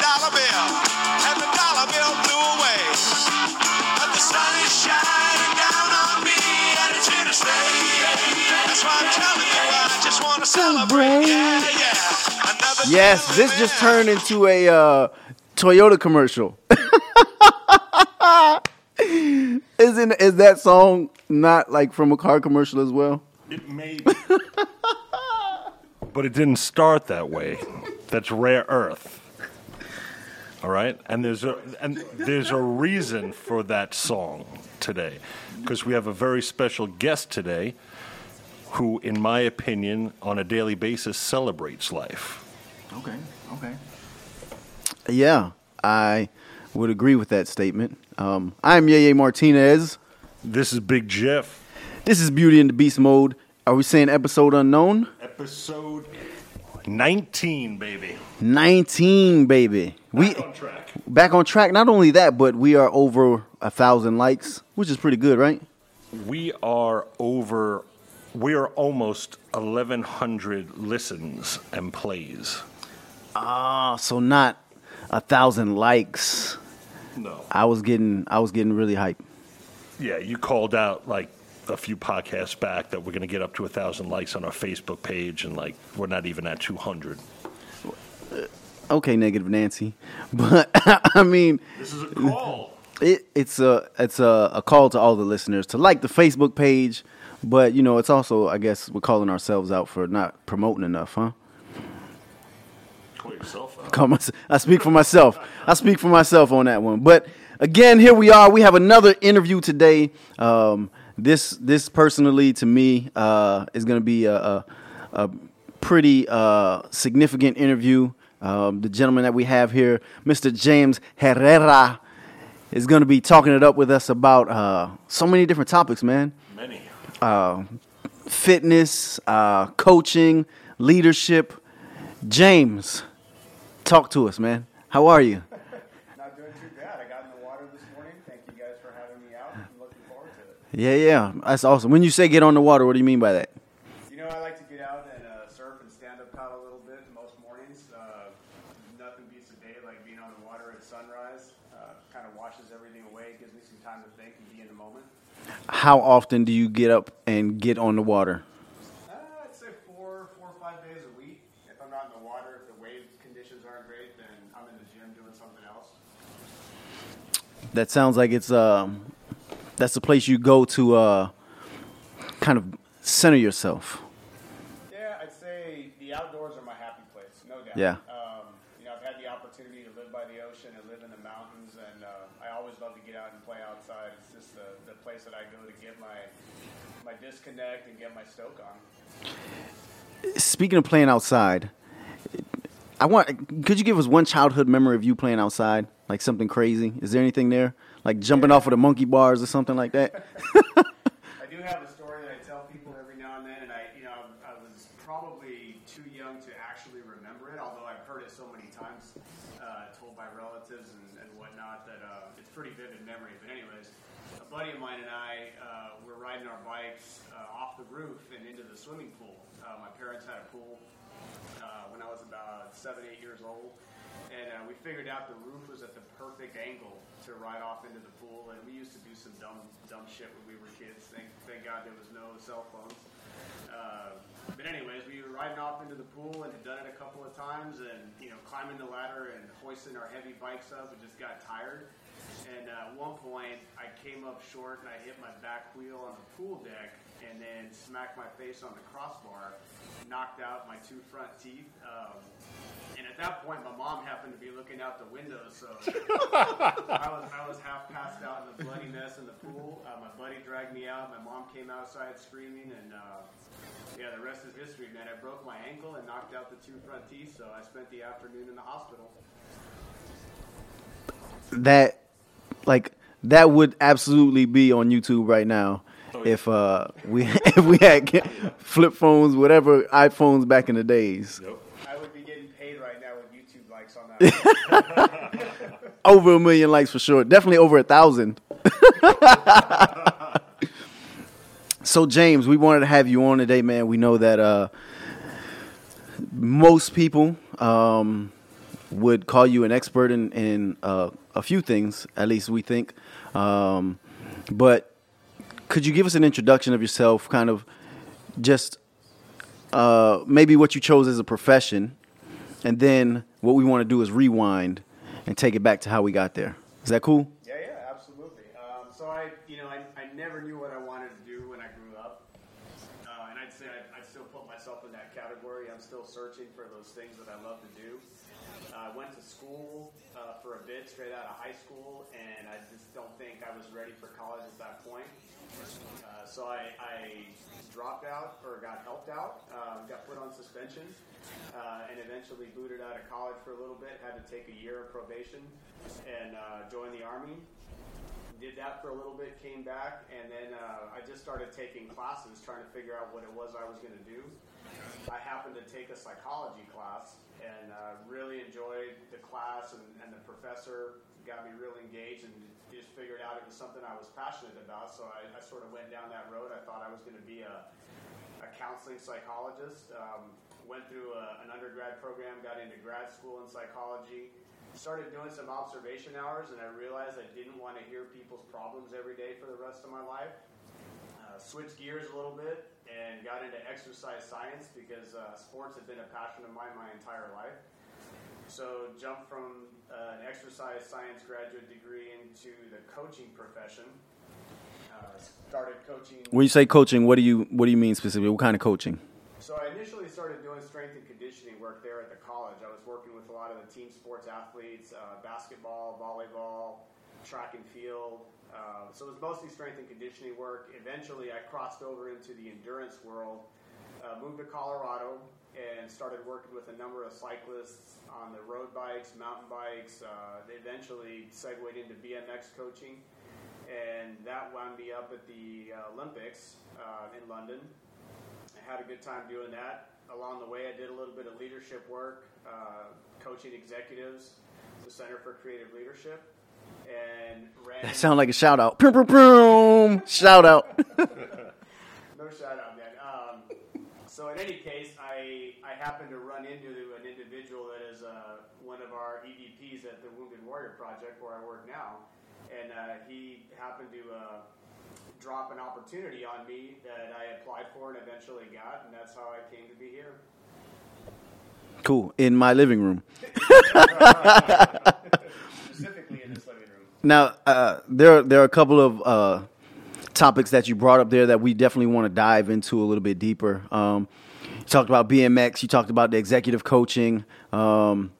dollar bill, and the dollar bill blew away. But the sun is shining down on me, and it's here to stay. That's why I'm telling you, I just want to celebrate. Yeah, yeah. Another Yes, day this just turned into a uh, Toyota commercial. Isn't is that song not like from a car commercial as well? It may be. but it didn't start that way. That's rare earth. All right? And there's a and there's a reason for that song today because we have a very special guest today who in my opinion on a daily basis celebrates life. Okay, okay. Yeah, I would agree with that statement. Um, I'm Yeye Martinez. This is Big Jeff. This is Beauty and the Beast mode. Are we saying episode unknown? Episode 19, baby. 19, baby. We Back on track. back on track. Not only that, but we are over a thousand likes, which is pretty good, right? We are over we are almost 1100 listens and plays. Ah, so not a thousand likes. No. I was getting, I was getting really hyped. Yeah, you called out like a few podcasts back that we're going to get up to a thousand likes on our Facebook page, and like we're not even at 200. Okay, negative Nancy, but I mean, This is a call. it, it's a it's a, a call to all the listeners to like the Facebook page, but you know, it's also I guess we're calling ourselves out for not promoting enough, huh? Call yourself out. Call mys- I speak for myself. I speak for myself on that one. But again, here we are. We have another interview today. Um, this this personally to me uh, is going to be a, a, a pretty uh, significant interview. Um, the gentleman that we have here, Mr. James Herrera, is going to be talking it up with us about uh, so many different topics, man Many. fitness, uh, coaching, leadership. James, talk to us, man. How are you? Not doing too bad. I got in the water this morning. Thank you guys for having me out. I'm looking forward to it. Yeah, yeah, that's awesome. When you say get on the water, what do you mean by that? You know, I like to get out and uh, surf and stand up paddle a little bit most mornings. Uh, nothing beats a day like being on the water at sunrise. Uh, kind of washes everything away, gives me some time to think and be in the moment. How often do you get up and get on the water? Uh, I'd say four, four or five days a week. If I'm not in the water, if the wave conditions aren't great, then I'm in the gym doing something else. That sounds like it's um, that's the place you go to uh, kind of center yourself. Yeah, I'd say the outdoors are my happy place, no doubt. Yeah. Um, you know, I've had the opportunity to live by the ocean and live in the mountains, and uh, I always love to get out and play outside. It's just the, the place that I go to get my my and get my stoke on. Speaking of playing outside, I want. Could you give us one childhood memory of you playing outside, like something crazy? Is there anything there, like jumping off of the monkey bars or something like that? I do have a story that I tell people every now and then, and I, you know, I was probably too young to actually remember it, although I've heard it so many times, uh, told by relatives and, and whatnot that uh, it's pretty vivid memory. But anyways, a buddy of mine and I uh, were riding our bikes uh, off the roof and into the swimming pool. Uh, my parents had a pool uh, when I was about seven, eight years old. And we figured out the roof was at the perfect angle to ride off into the pool. And we used to do some dumb, dumb shit when we were kids. Thank, thank God there was no cell phones. But anyways, we were riding off into the pool and had done it a couple of times, and you know, climbing the ladder and hoisting our heavy bikes up, and just got tired. And uh, at one point, I came up short and I hit my back wheel on the pool deck, and then smacked my face on the crossbar, knocked out my two front teeth. Um, and at that point, my mom happened to be looking out the window, so I was I was half passed out in a bloody mess in the pool. Uh, my buddy dragged me out. My mom came outside screaming, and uh, yeah, the rest is history, man. I broke my ankle and knocked out the two front teeth, so I spent the afternoon in the hospital. that like that would absolutely be on YouTube right now if uh we if we had flip phones, whatever iPhones back in the days. I would be getting paid right now with YouTube likes on that. Over a million likes for sure. Definitely over a thousand. so James, we wanted to have you on today, man. We know that uh most people um would call you an expert in, in uh, a few things, at least we think. Um, but could you give us an introduction of yourself, kind of just uh, maybe what you chose as a profession, and then what we want to do is rewind and take it back to how we got there. Is that cool? Yeah, yeah, absolutely. Um, so I, you know, I, I never knew what I wanted to do when I grew up, uh, and I'd say I, I still put myself in that category. I'm still searching for those things that I love to do. I went to school uh, for a bit, straight out of high school, and I just don't think I was ready for college at that point. Uh, so I, I dropped out or got helped out, um, got put on suspension, uh, and eventually booted out of college for a little bit. Had to take a year of probation and uh, join the army. Did that for a little bit, came back, and then uh, I just started taking classes, trying to figure out what it was I was going to do. I happened to take a psychology class and uh, really enjoyed the class, and, and the professor got me really engaged and just figured out it was something I was passionate about. So I, I sort of went down that road. I thought I was going to be a, a counseling psychologist. Um, went through a, an undergrad program, got into grad school in psychology. Started doing some observation hours, and I realized I didn't want to hear people's problems every day for the rest of my life. Uh, switched gears a little bit and got into exercise science because uh, sports have been a passion of mine my entire life. So jump from uh, an exercise science graduate degree into the coaching profession. Uh, started coaching. When you say coaching, what do you what do you mean specifically? What kind of coaching? So I initially started doing strength and conditioning work there at the college. I was working with a lot of the team sports athletes, uh, basketball, volleyball, track and field. Uh, so it was mostly strength and conditioning work. Eventually, I crossed over into the endurance world, uh, moved to Colorado, and started working with a number of cyclists on the road bikes, mountain bikes. Uh, they eventually segued into BMX coaching, and that wound me up at the uh, Olympics uh, in London. I had a good time doing that. Along the way, I did a little bit of leadership work, uh, coaching executives, the Center for Creative Leadership, and ran. That sound like a shout out. Boom, boom, boom. Shout out. no shout out, man. Um, so in any case, I I happened to run into an individual that is uh, one of our EVPs at the Wounded Warrior Project, where I work now, and uh, he happened to. Uh, drop an opportunity on me that I applied for and eventually got, and that's how I came to be here. cool. In my living room. Specifically in this living room. Now, uh, there there are a couple of uh, topics that you brought up there that we definitely want to dive into a little bit deeper. Um, you talked about BMX. You talked about the executive coaching. Um,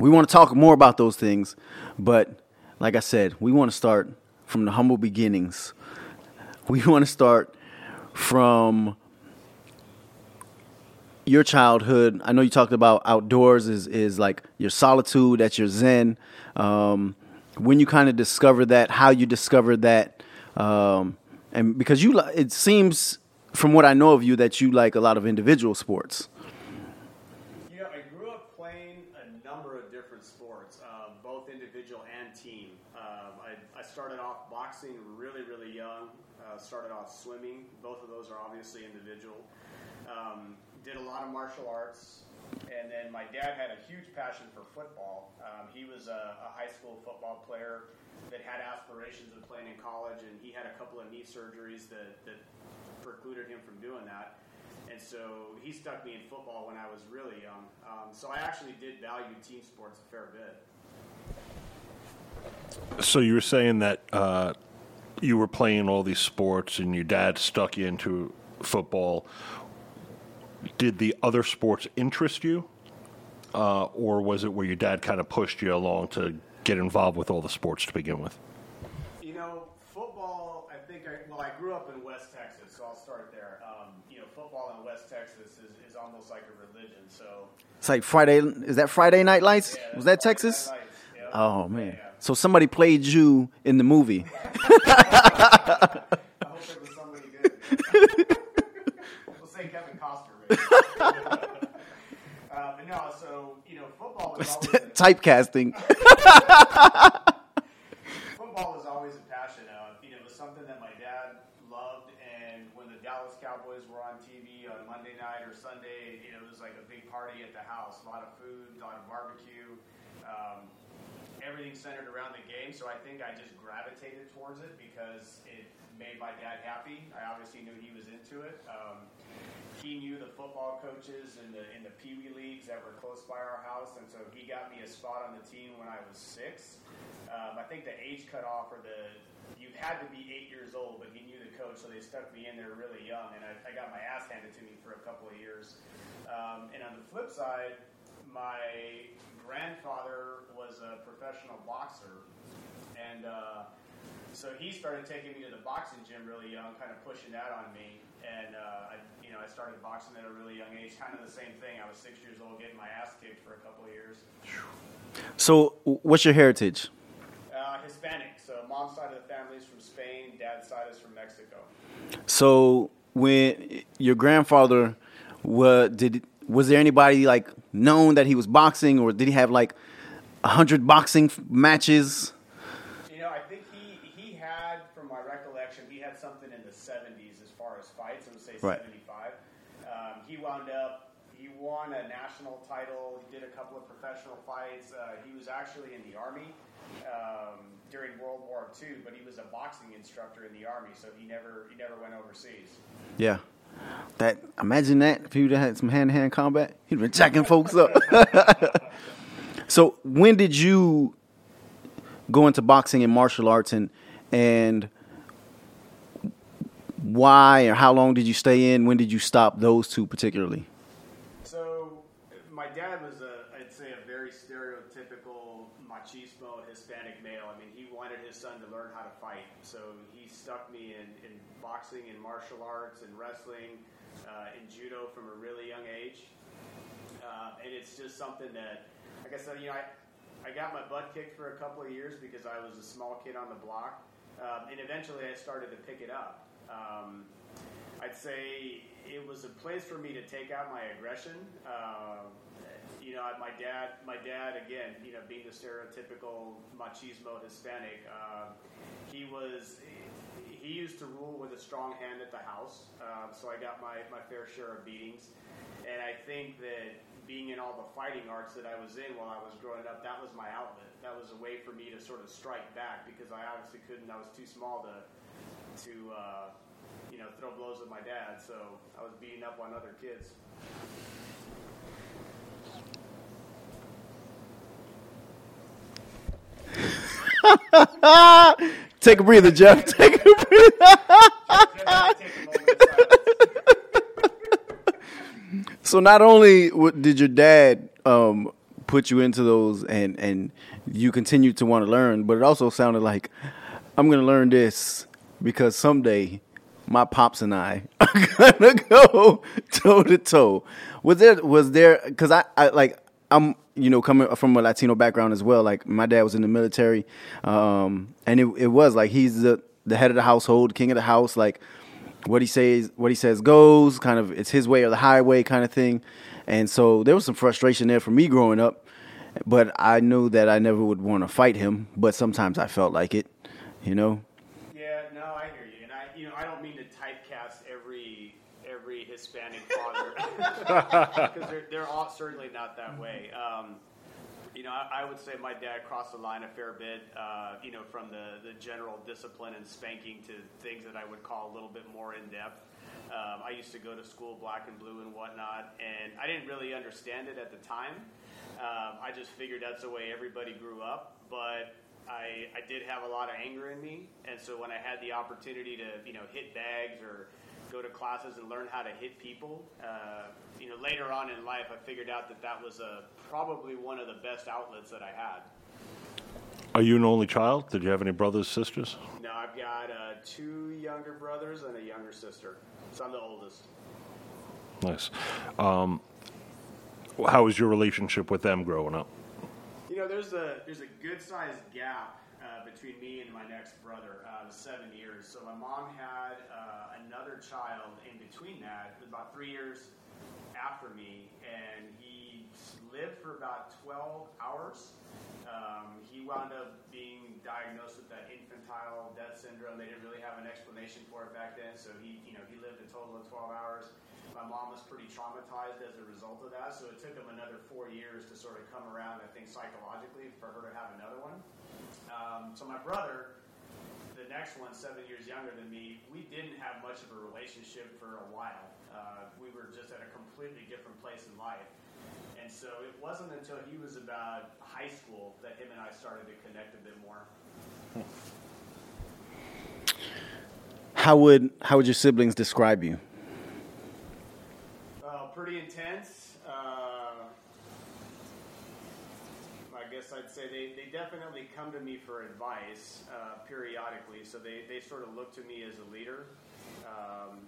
we want to talk more about those things, but like I said, we want to start from the humble beginnings. We want to start from your childhood. I know you talked about outdoors is is like your solitude, that's your zen. Um, when you kind of discovered that, how you discovered that, um, and because you, it seems from what I know of you that you like a lot of individual sports. Know, I grew up playing a number of different sports, um, both individual and team. Um, I, I started off boxing really, really young. Uh, started off swimming. Both of those are obviously individual. Um, did a lot of martial arts. And then my dad had a huge passion for football. Um, he was a, a high school football player that had aspirations of playing in college, and he had a couple of knee surgeries that, that precluded him from doing that. And so he stuck me in football when I was really young. Um, so I actually did value team sports a fair bit. So you were saying that uh, you were playing all these sports, and your dad stuck you into football. Did the other sports interest you, uh, or was it where your dad kind of pushed you along to get involved with all the sports to begin with? You know, football, I think, I, well, I grew up in West Texas, so I'll start there. Um, you know, football in West Texas is, is almost like a religion. So, It's like Friday. Is that Friday Night Lights? yeah, Was that that's Texas? Friday nights, yeah. Oh man. Yeah. So somebody played you in the movie. I hope it was somebody good. we'll say Kevin Costner. Maybe. Uh, but no, so you know, football was always a, Typecasting. football was always a passion. Uh, you know, it was something that my dad loved, and when the Dallas Cowboys were on TV on Monday night or Sunday, you know, it was like a big party at the house. A lot of food, a lot of barbecue. Um, everything centered around the game, so I think I just gravitated towards it because it made my dad happy. I obviously knew he was into it. Um, he knew the football coaches in the in the Pee Wee leagues that were close by our house, and so he got me a spot on the team when I was six. Um, I think the age cutoff or the you had to be eight years old, but he knew the coach, so they stuck me in there really young, and I, I got my ass handed to me for a couple of years. Um, and on the flip side, my grandfather was a professional boxer, and uh, so he started taking me to the boxing gym really young, kind of pushing that on me. And uh, I, you know, I started boxing at a really young age, kind of the same thing. I was six years old, getting my ass kicked for a couple of years. So, what's your heritage? Uh, Hispanic, so mom's side of the family is from Spain, dad's side is from Mexico. So, when your grandfather, what did was there anybody like known that he was boxing, or did he have like a hundred boxing f- matches? You know, I think he he had, from my recollection, he had something in the 70s as far as fights. I would say Right. 75. Um, he wound up, he won a national title. He did a couple of professional fights. Uh, he was actually in the army um, during World War II, but he was a boxing instructor in the army, so he never he never went overseas. Yeah. That imagine that if you had some hand to hand combat, he'd been jacking folks up. so when did you go into boxing and martial arts and and why or how long did you stay in? When did you stop those two particularly? So, my dad was a, I'd say, a very stereotypical machismo Hispanic male. I mean, he wanted his son to learn how to fight, so he stuck me in, in boxing and martial arts and wrestling, uh, in judo from a really young age. Uh, and it's just something that, like I said, you know, I, I got my butt kicked for a couple of years because I was a small kid on the block, um, and eventually I started to pick it up. Um, I'd say it was a place for me to take out my aggression. Um, you know, my dad, my dad, again, you know, being the stereotypical machismo Hispanic, uh, he was, he used to rule with a strong hand at the house. Um, so I got my, my fair share of beatings. And I think that being in all the fighting arts that I was in while I was growing up, that was my outlet. That was a way for me to sort of strike back because I obviously couldn't, I was too small to, to, uh, you know, throw blows at my dad. So I was beating up on other kids. Take a breather, Jeff. Take a breather. So not only did your dad um, put you into those and and you continued to want to learn, but it also sounded like I'm going to learn this because someday my pops and I are gonna go toe to toe. Was there was there because I, I like I'm you know coming from a Latino background as well. Like my dad was in the military, um, and it it was like he's the the head of the household, king of the house. Like what he says what he says goes kind of it's his way or the highway kind of thing and so there was some frustration there for me growing up but i knew that i never would want to fight him but sometimes i felt like it you know Yeah, no, I hear you, and I, you know, I don't mean to typecast every every Hispanic father because they're they're all certainly not that way. Um, you know, I, I would say my dad crossed the line a fair bit. Uh, you know, from the the general discipline and spanking to things that I would call a little bit more in depth. Um, I used to go to school black and blue and whatnot, and I didn't really understand it at the time. Um, I just figured that's the way everybody grew up, but I, I did have a lot of anger in me, and so when I had the opportunity to, you know, hit bags or go to classes and learn how to hit people, uh, you know, later on in life, I figured out that that was a, probably one of the best outlets that I had. Are you an only child? Did you have any brothers, sisters? No, I've got uh, two younger brothers and a younger sister, so I'm the oldest. Nice. Um, how was your relationship with them growing up? You know, there's a there's a good sized gap between me and my next brother, uh, seven years. So my mom had uh, another child in between that, about three years after me, and he lived for about 12 hours. Um, he wound up being diagnosed with that infantile death syndrome. They didn't really have an explanation for it back then, so he, you know, he lived a total of 12 hours. My mom was pretty traumatized as a result of that, so it took him another four years to sort of come around, I think, psychologically for her to have another one. Um, so my brother, the next one, seven years younger than me, we didn't have much of a relationship for a while. Uh, we were just at a completely different place in life. And so it wasn't until he was about high school that him and I started to connect a bit more. How would how would your siblings describe you? Uh, pretty intense. Uh, I guess I'd say they, they definitely come to me for advice uh, periodically, so they, they sort of look to me as a leader. Um,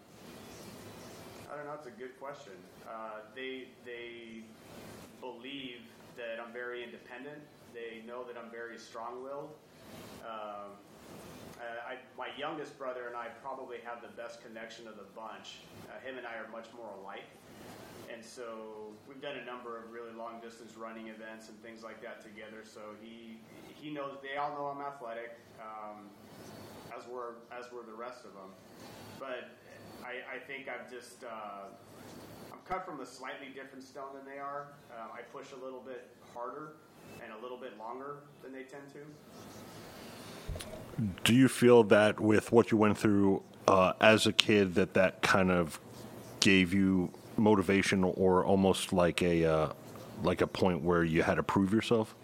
I don't know, it's a good question. Uh, they, they believe that I'm very independent, they know that I'm very strong willed. Um, I, my youngest brother and I probably have the best connection of the bunch. Uh, him and I are much more alike. And so we've done a number of really long distance running events and things like that together. So he he knows they all know I'm athletic, um, as were as were the rest of them. But I, I think I've just uh, cut from a slightly different stone than they are. Um, I push a little bit harder and a little bit longer than they tend to. Do you feel that with what you went through uh, as a kid, that that kind of gave you motivation, or almost like a uh, like a point where you had to prove yourself?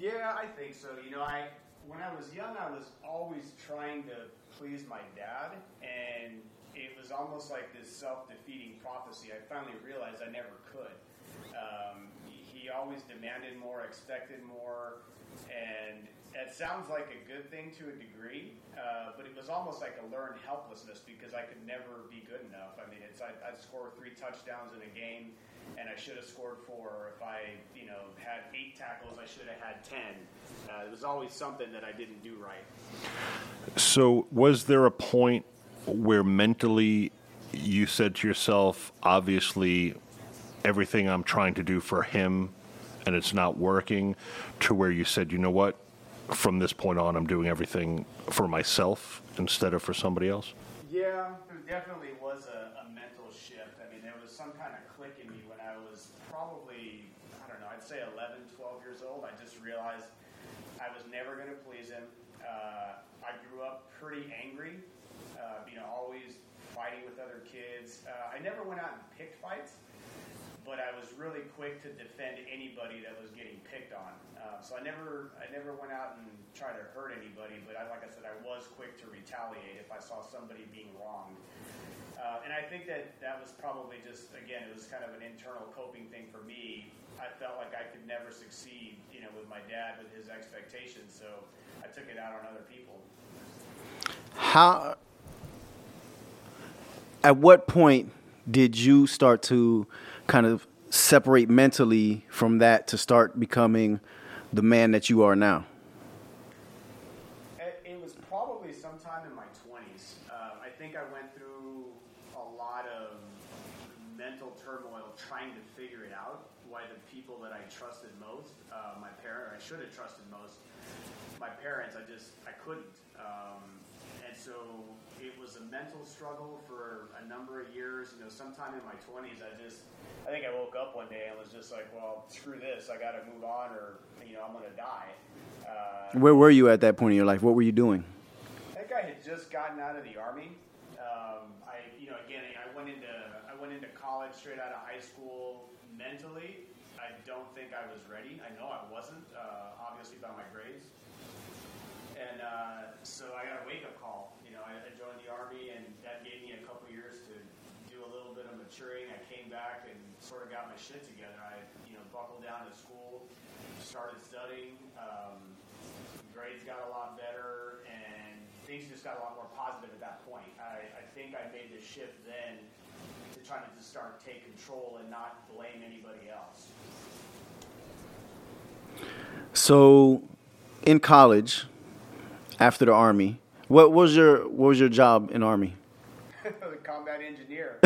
Yeah, I think so. You know, I when I was young, I was always trying to please my dad, and almost like this self-defeating prophecy. I finally realized I never could. Um, he always demanded more, expected more, and it sounds like a good thing to a degree, uh, but it was almost like a learned helplessness because I could never be good enough. I mean, it's I, I'd score three touchdowns in a game, and I should have scored four. If I, you know, had eight tackles, I should have had ten. Uh, it was always something that I didn't do right. So, was there a point where mentally you said to yourself, obviously, everything I'm trying to do for him and it's not working, to where you said, you know what, from this point on, I'm doing everything for myself instead of for somebody else? Yeah, there definitely was a, a mental shift. I mean, there was some kind of click in me when I was probably, I don't know, I'd say 11, 12 years old. I just realized I was never going to please him. Uh, I grew up pretty angry, uh, you know, always fighting with other kids. Uh, I never went out and picked fights, but I was really quick to defend anybody that was getting picked on. Uh, so I never, I never went out and tried to hurt anybody. But I, like I said, I was quick to retaliate if I saw somebody being wronged. Uh, and I think that that was probably just, again, it was kind of an internal coping thing for me. I felt like I could never succeed, you know, with my dad with his expectations, so I took it out on other people. How? At what point did you start to kind of separate mentally from that to start becoming the man that you are now? It, was probably sometime in my 20s. Uh, I think I went through a lot of mental turmoil trying to figure it out. Why the people that I trusted most, uh, my parents, I should have trusted most, my parents, I just, I couldn't. Um, and so it was a mental struggle for a number of years. You know, sometime in my 20s, I just, I think I woke up one day and was just like, well, screw this. I got to move on or, you know, I'm going to die. Uh, Where were you at that point in your life? What were you doing? I think I had just gotten out of the army. Um, I, you know, again, I went into I went into college straight out of high school. Mentally, I don't think I was ready. I know I wasn't, uh, obviously by my grades. And uh, so I got a wake up call. Know, I, I joined the army, and that gave me a couple years to do a little bit of maturing. I came back and sort of got my shit together. I, you know, buckled down to school, started studying. Um, grades got a lot better, and things just got a lot more positive at that point. I, I think I made the shift then to try to just start take control and not blame anybody else. So, in college, after the army, what was your what was your job in army? combat engineer.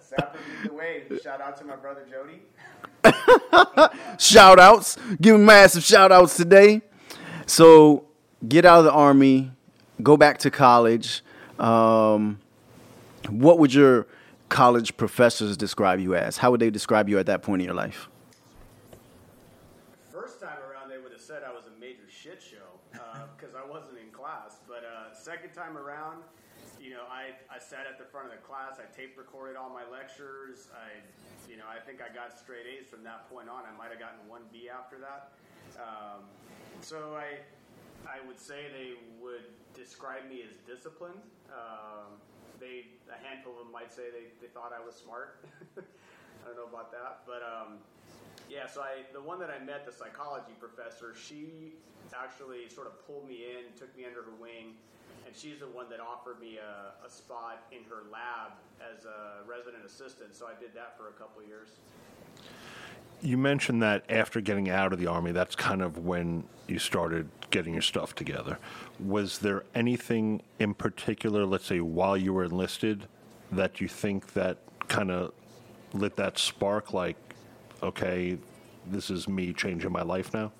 Sapper lead the way. Shout out to my brother Jody. shout outs. Give massive shout outs today. So get out of the army, go back to college. Um, what would your college professors describe you as? How would they describe you at that point in your life? First time around, they would have said I was a major shit show because I wasn't in But uh, second time around, you know, I, I sat at the front of the class. I tape recorded all my lectures. I, you know, I think I got straight A's from that point on. I might have gotten one B after that. Um, so I, I would say they would describe me as disciplined. Um, they, a handful of them might say they, they thought I was smart. I don't know about that, but um, yeah. So I, the one that I met, the psychology professor, she actually sort of pulled me in, took me under her wing, and she's the one that offered me a, a spot in her lab as a resident assistant. So I did that for a couple years. You mentioned that after getting out of the army, that's kind of when you started getting your stuff together. Was there anything in particular, let's say while you were enlisted, that you think that kind of lit that spark like, okay, this is me changing my life now?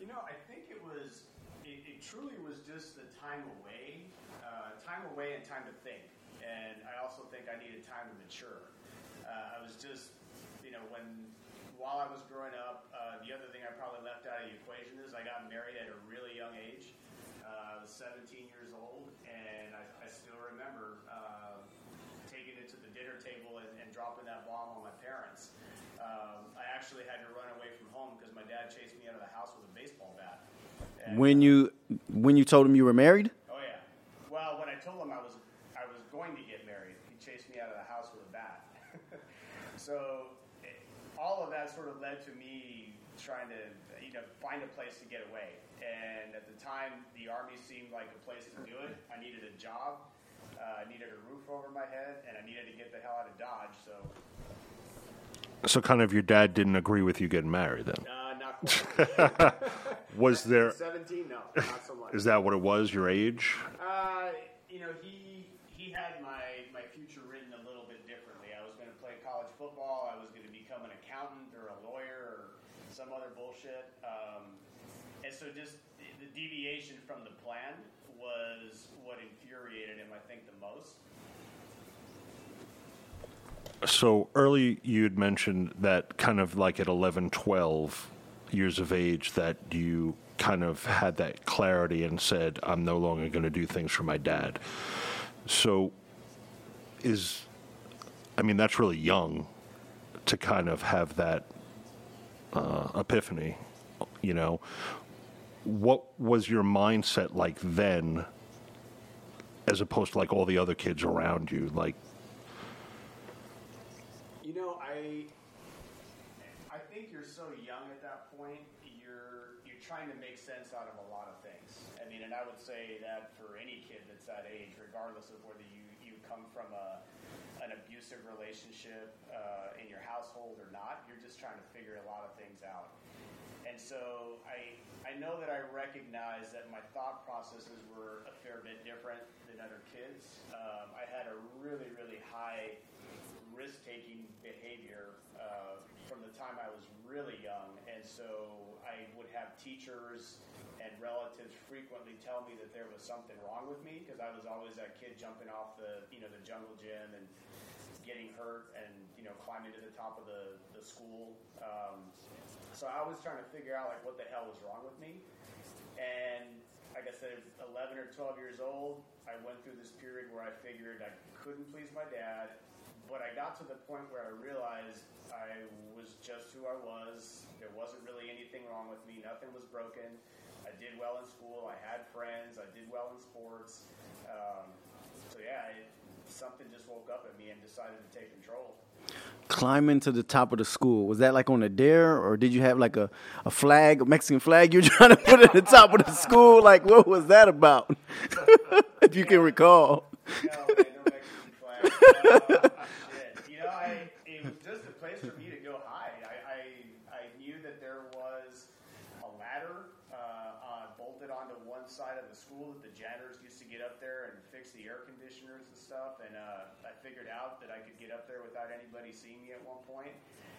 You know, I think it was, it, it truly was just the time away, uh, time away and time to think. And I also think I needed time to mature. Uh, I was just, you know, when, while I was growing up, uh, the other thing I probably left out of the equation is I got married at a really young age. Uh, I was 17 years old, and I, I still remember uh, taking it to the dinner table and, and dropping that bomb on my parents. Um, I actually had to run away from home because my dad chased me out of the house with a baseball bat. And, When you when you told him you were married? Oh yeah. Well, when I told him I was I was going to get married, he chased me out of the house with a bat. so it, all of that sort of led to me trying to you know find a place to get away. And at the time, the army seemed like a place to do it. I needed a job. Uh, I needed a roof over my head, and I needed to get the hell out of Dodge. So, So, kind of your dad didn't agree with you getting married then? uh, not quite. Was there, 17? No, not so much. is that what it was, your age? Uh, you know, he he had my my future written a little bit differently. I was going to play college football. I was going to become an accountant or a lawyer or some other bullshit. Um, and so, just the deviation from the plan was what infuriated him. I think the most. So early you had mentioned that kind of like at 11, 12 years of age that you kind of had that clarity and said, I'm no longer going to do things for my dad. So is, I mean, that's really young to kind of have that uh, epiphany, you know. What was your mindset like then as opposed to like all the other kids around you? Like, I I think you're so young at that point. You're you're trying to make sense out of a lot of things. I mean, and I would say that for any kid that's that age, regardless of whether you you come from a an abusive relationship uh, in your household or not, you're just trying to figure a lot of things out. And so I I know that I recognize that my thought processes were a fair bit different than other kids. Um, I had a really really high risk taking the time I was really young. And so I would have teachers and relatives frequently tell me that there was something wrong with me because I was always that kid jumping off the, you know, the jungle gym and getting hurt and, you know, climbing to the top of the, the school. Um, so I was trying to figure out like what the hell was wrong with me. And like I said, 11 or 12 years old, I went through this period where I figured I couldn't please my dad, but I got to the point where I realized I was just who I was. There wasn't really anything wrong with me. Nothing was broken. I did well in school. I had friends. I did well in sports. Um, so yeah, it, something just woke up at me and decided to take control. Climbing to the top of the school. Was that like on a dare or did you have like a, a flag, a Mexican flag you're trying to put at the top of the school? Like what was that about? if you can recall. No, man, no Mexican flag. Uh, shit. You know, I, it was just a place for me to go hide. I, I, I knew that there was a ladder uh, uh, bolted onto one side of the school that the janitors used to get up there and fix the air conditioners and stuff. And uh, I figured out that I could get up there without anybody seeing me at one point.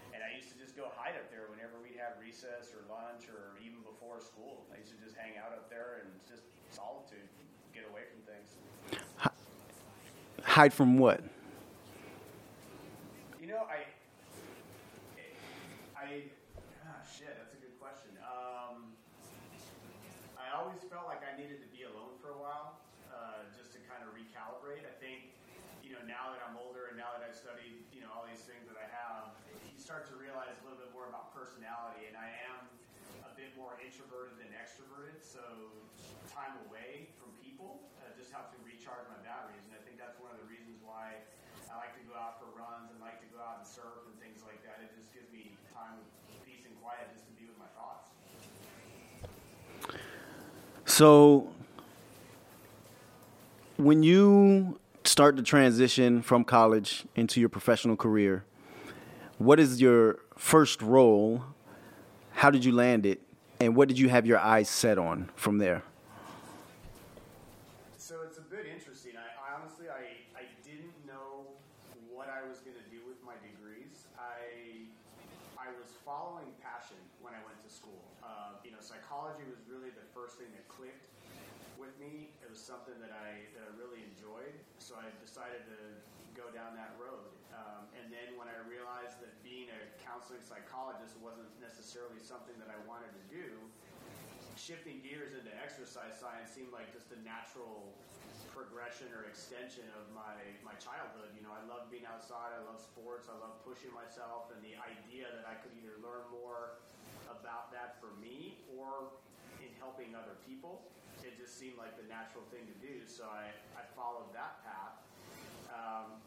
and I used to just go hide up there whenever we'd have recess or lunch or even before school. I used to just hang out up there and just solitude, get away from things. Hide from what? You know, I, I, ah, shit, that's a good question. Um, I always felt like I needed to be alone for a while, uh, just to kind of recalibrate. I think, you know, now that I'm older and now that I've studied, you know, all these things that I have, you start to realize a little bit more about personality, and I am a bit more introverted than extroverted, so time away from people uh, just helps me recharge my batteries, and I think that's one of the reasons why I like to go out for runs and like to go out and surf and things like that. It just gives me time peace and quiet just to be with my thoughts. So, when you start to transition from college into your professional career, what is your first role? How did you land it? And what did you have your eyes set on from there? So it's a bit interesting. I, I honestly, I, I didn't know what I was going to do with my degrees. I, I was following passion when I went to school. Uh, you know, psychology was really the first thing that clicked with me. It was something that I, that I really enjoyed. So I decided to go down that road. Um, and then when I realized that being a counseling psychologist wasn't necessarily something that I wanted to do, shifting gears into exercise science seemed like just a natural progression or extension of my, my childhood. You know, I love being outside, I love sports, I love pushing myself, and the idea that I could either learn more about that for me or in helping other people, it just seemed like the natural thing to do. So I, I followed that path. Um,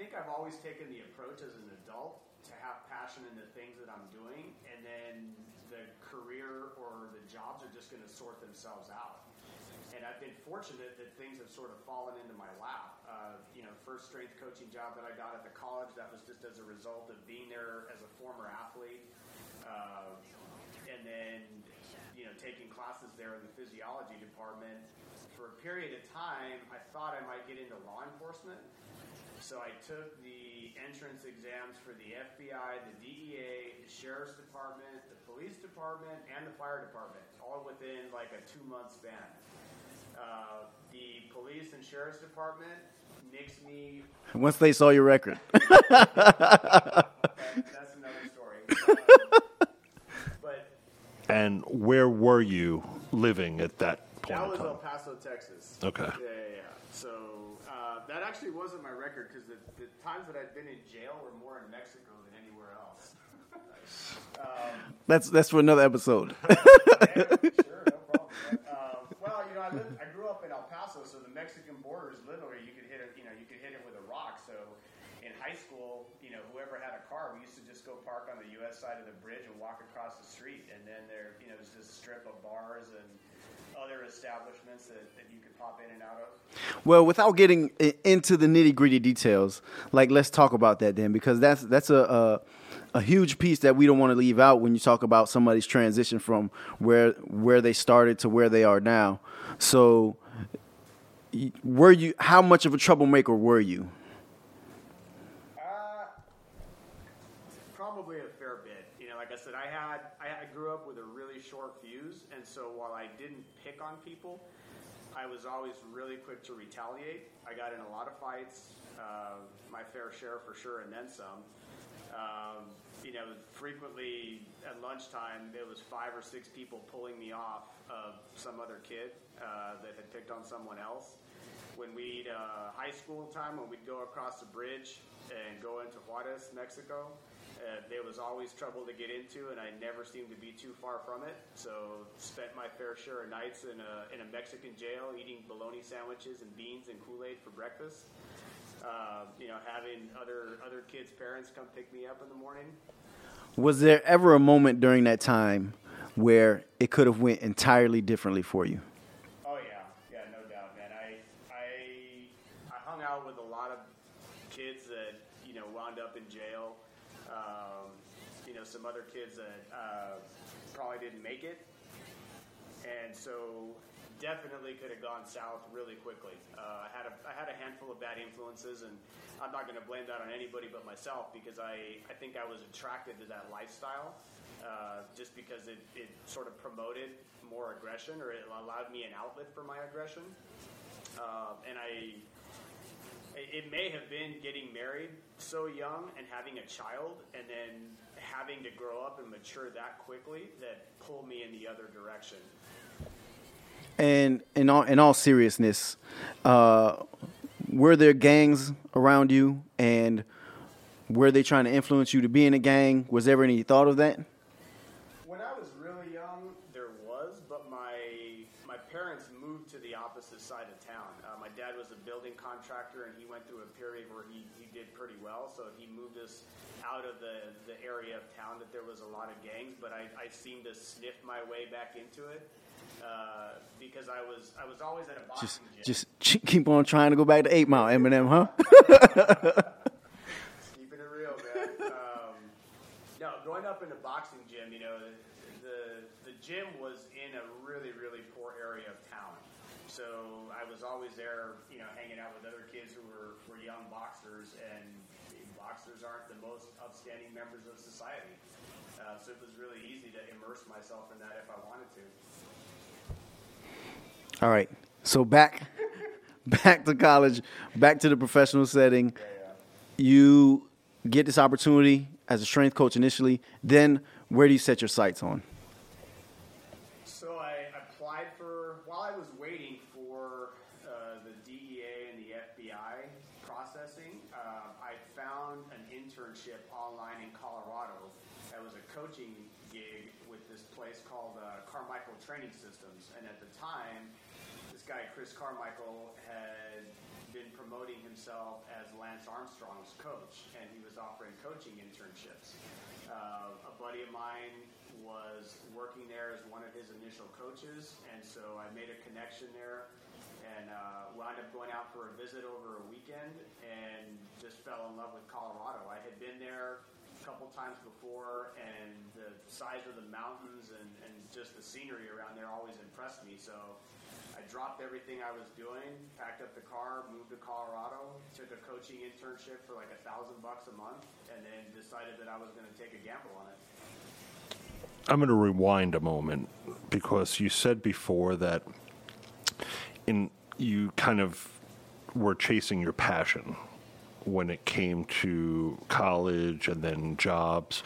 think I've always taken the approach as an adult to have passion in the things that I'm doing, and then the career or the jobs are just going to sort themselves out. And I've been fortunate that things have sort of fallen into my lap. Uh, you know, first strength coaching job that I got at the college, that was just as a result of being there as a former athlete. Uh, and then, you know, taking classes there in the physiology department. For a period of time, I thought I might get into law enforcement. So I took the entrance exams for the FBI, the DEA, the Sheriff's Department, the Police Department, and the Fire Department, all within like a two month span. Uh, the Police and Sheriff's Department makes me, Once they saw your record. that's another story. Uh, but And where were you living at that point that was? El Paso, Texas. Okay. Yeah, yeah, yeah. So that actually wasn't my record because the, the times that I'd been in jail were more in Mexico than anywhere else. um, That's that's for another episode. yeah, sure, no problem. Um, well, you know, I, lived, I grew up in El Paso, so the Mexican border is literally you could hit it. You know, you could hit it with a rock. So in high school, you know, whoever had a car, we used to just go park on the U.S. side of the bridge and walk across the street, and then there, you know, was this strip of bars and other establishments that, that you could pop in and out of. Well, without getting into the nitty gritty details, like let's talk about that then, because that's that's a, a a huge piece that we don't want to leave out when you talk about somebody's transition from where where they started to where they are now. So, were you? How much of a troublemaker were you? Uh, probably a fair bit. You know, like I said, I had I, I grew up with a really short fuse, and so while I didn't pick on people, I was always really quick to retaliate. I got in a lot of fights, uh, my fair share for sure, and then some. Um, you know, frequently at lunchtime, there was five or six people pulling me off of some other kid uh, that had picked on someone else. When we'd uh, high school time, when we'd go across the bridge and go into Juarez, Mexico, uh, there was always trouble to get into, and I never seemed to be too far from it. So spent my fair share of nights in a in a Mexican jail, eating bologna sandwiches and beans and Kool Aid for breakfast. Uh, you know, having other other kids' parents come pick me up in the morning. Was there ever a moment during that time where it could have went entirely differently for you? Oh yeah, yeah, no doubt, man. I I I hung out with a lot of kids that you know wound up in jail. Um, you know, some other kids that uh, probably didn't make it, and so definitely could have gone south really quickly. Uh, I had a I had a handful of bad influences, and I'm not going to blame that on anybody but myself because I I think I was attracted to that lifestyle. Uh, just because it, it sort of promoted more aggression or it allowed me an outlet for my aggression. Uh, and I, it may have been getting married so young and having a child and then having to grow up and mature that quickly that pulled me in the other direction. And in all in all seriousness, uh, were there gangs around you, and were they trying to influence you to be in a gang? Was there any thought of that? When I was really young, there was, but my my parents moved to the opposite side of town. Uh, my dad was a building contractor, and he went through a period where he, he did pretty well. So he moved us out of the, the area of town that there was a lot of gangs. But I, I seemed to sniff my way back into it uh, because I was I was always at a boxing Just gym. just ch- keep on trying to go back to Eight Mile, Eminem, huh? Keeping it real, man. Um, no, growing up in a boxing gym, you know, the, the the gym was in a really really poor area of town. So I was always there, you know, hanging out with other kids who were, were young boxers, and boxers aren't the most upstanding members of society. Uh, so it was really easy to immerse myself in that if I wanted to. All right. So back back to college, back to the professional setting. You get this opportunity as a strength coach initially. Then where do you set your sights on? So I applied for, while I was waiting for uh, the DEA and the FBI processing, uh, I found an internship online in Colorado that was a coaching gig with this place called uh, Carmichael Training Systems. And at the time, this guy, Chris Carmichael, had been promoting himself as Lance Armstrong's coach, and he was offering coaching internships. Uh, a buddy of mine was working there as one of his initial coaches, and so I made a connection there and uh, wound up going out for a visit over a weekend and just fell in love with Colorado. I had been there a couple times before, and the size of the mountains and, and just the scenery around there always impressed me. So I dropped everything I was doing, packed up the car, moved to Colorado, took a coaching internship for like a thousand bucks a month, and then decided that I was going to take a gamble on it. I'm going to rewind a moment because you said before that in you kind of were chasing your passion when it came to college and then jobs.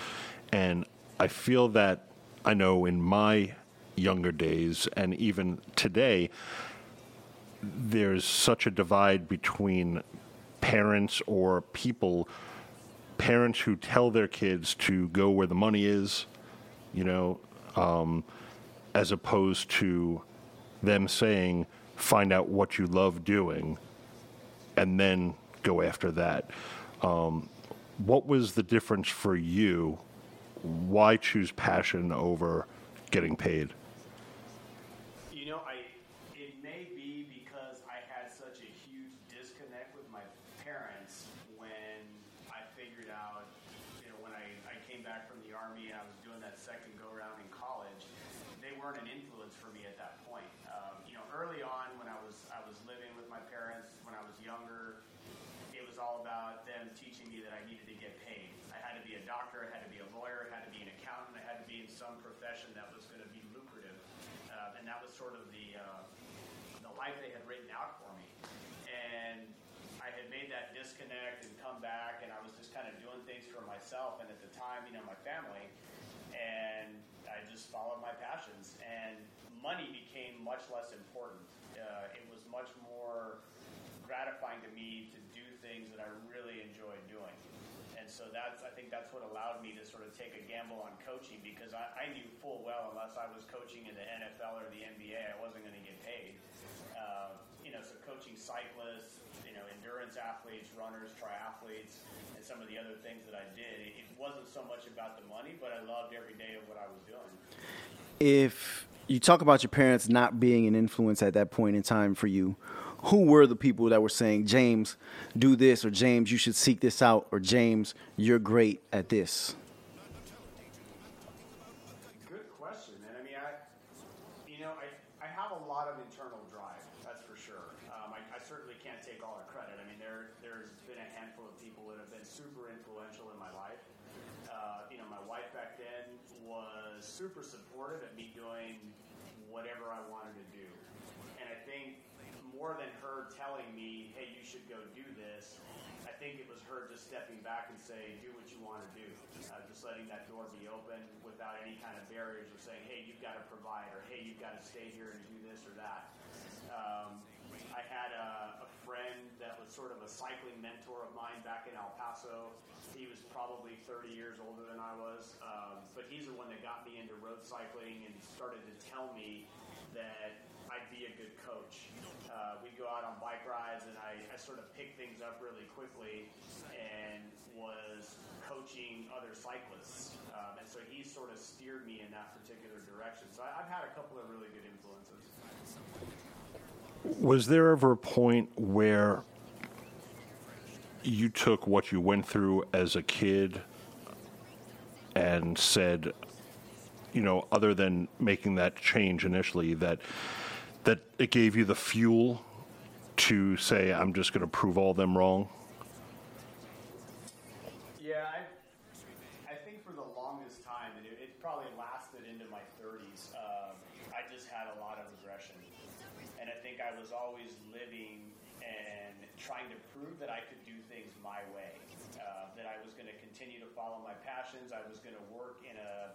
And I feel that I know in my younger days and even today there's such a divide between parents or people parents who tell their kids to go where the money is you know, um, as opposed to them saying, find out what you love doing and then go after that. Um, what was the difference for you? Why choose passion over getting paid? You know, I it may be because I had such a huge disconnect with my parents when I figured out, you know, when I, I came back from the army and I was doing that second go round in college, they weren't an influence for me at that point. Um, you know, early on when I was I was living with my parents when I was younger, it was all about them teaching me that I needed to get paid. I had to be a doctor, I had to be a lawyer, I had to be an accountant, I had to be in some profession that was going to be lucrative, uh, and that was sort of the uh, the life they had written out for me. And I had made that disconnect and come back, and I was just kind of doing things for myself, and at the time, you know, my family, and I just followed my passions, and money became much less important. Uh, it was much more gratifying to me to do things that I really enjoyed doing. So that's, I think that's what allowed me to sort of take a gamble on coaching because I, I knew full well unless I was coaching in the NFL or the NBA, I wasn't going to get paid. Uh, you know, so coaching cyclists, you know, endurance athletes, runners, triathletes, and some of the other things that I did, it, it wasn't so much about the money, but I loved every day of what I was doing. If you talk about your parents not being an influence at that point in time for you, who were the people that were saying, James, do this, or James, you should seek this out, or James, you're great at this? Good question, man. I mean, I, you know, I, I have a lot of internal drive, that's for sure. Um, I, I certainly can't take all the credit. I mean, there, there's been a handful of people that have been super influential in my life. Uh, you know, my wife back then was super supportive of me doing whatever I wanted to do. And I think more than her telling me, hey, you should go do this, I think it was her just stepping back and saying, do what you want to do. Uh, just letting that door be open without any kind of barriers or saying, hey, you've got to provide or hey, you've got to stay here and do this or that. Um, I had a, a friend that was sort of a cycling mentor of mine back in El Paso. He was probably 30 years older than I was, um, but he's the one that got me into road cycling and started to tell me that I'd be a good coach. Uh, we'd go out on bike rides, and I, I sort of picked things up really quickly and was coaching other cyclists. Um, and so he sort of steered me in that particular direction. So I, I've had a couple of really good influences. Was there ever a point where you took what you went through as a kid and said, you know, other than making that change initially, that that it gave you the fuel to say, I'm just going to prove all them wrong? Yeah, I, I think for the longest time, and it, it probably lasted into my 30s, uh, I just had a lot of aggression. And I think I was always living and trying to prove that I could do things my way, uh, that I was going to continue to follow my passions, I was going to work in a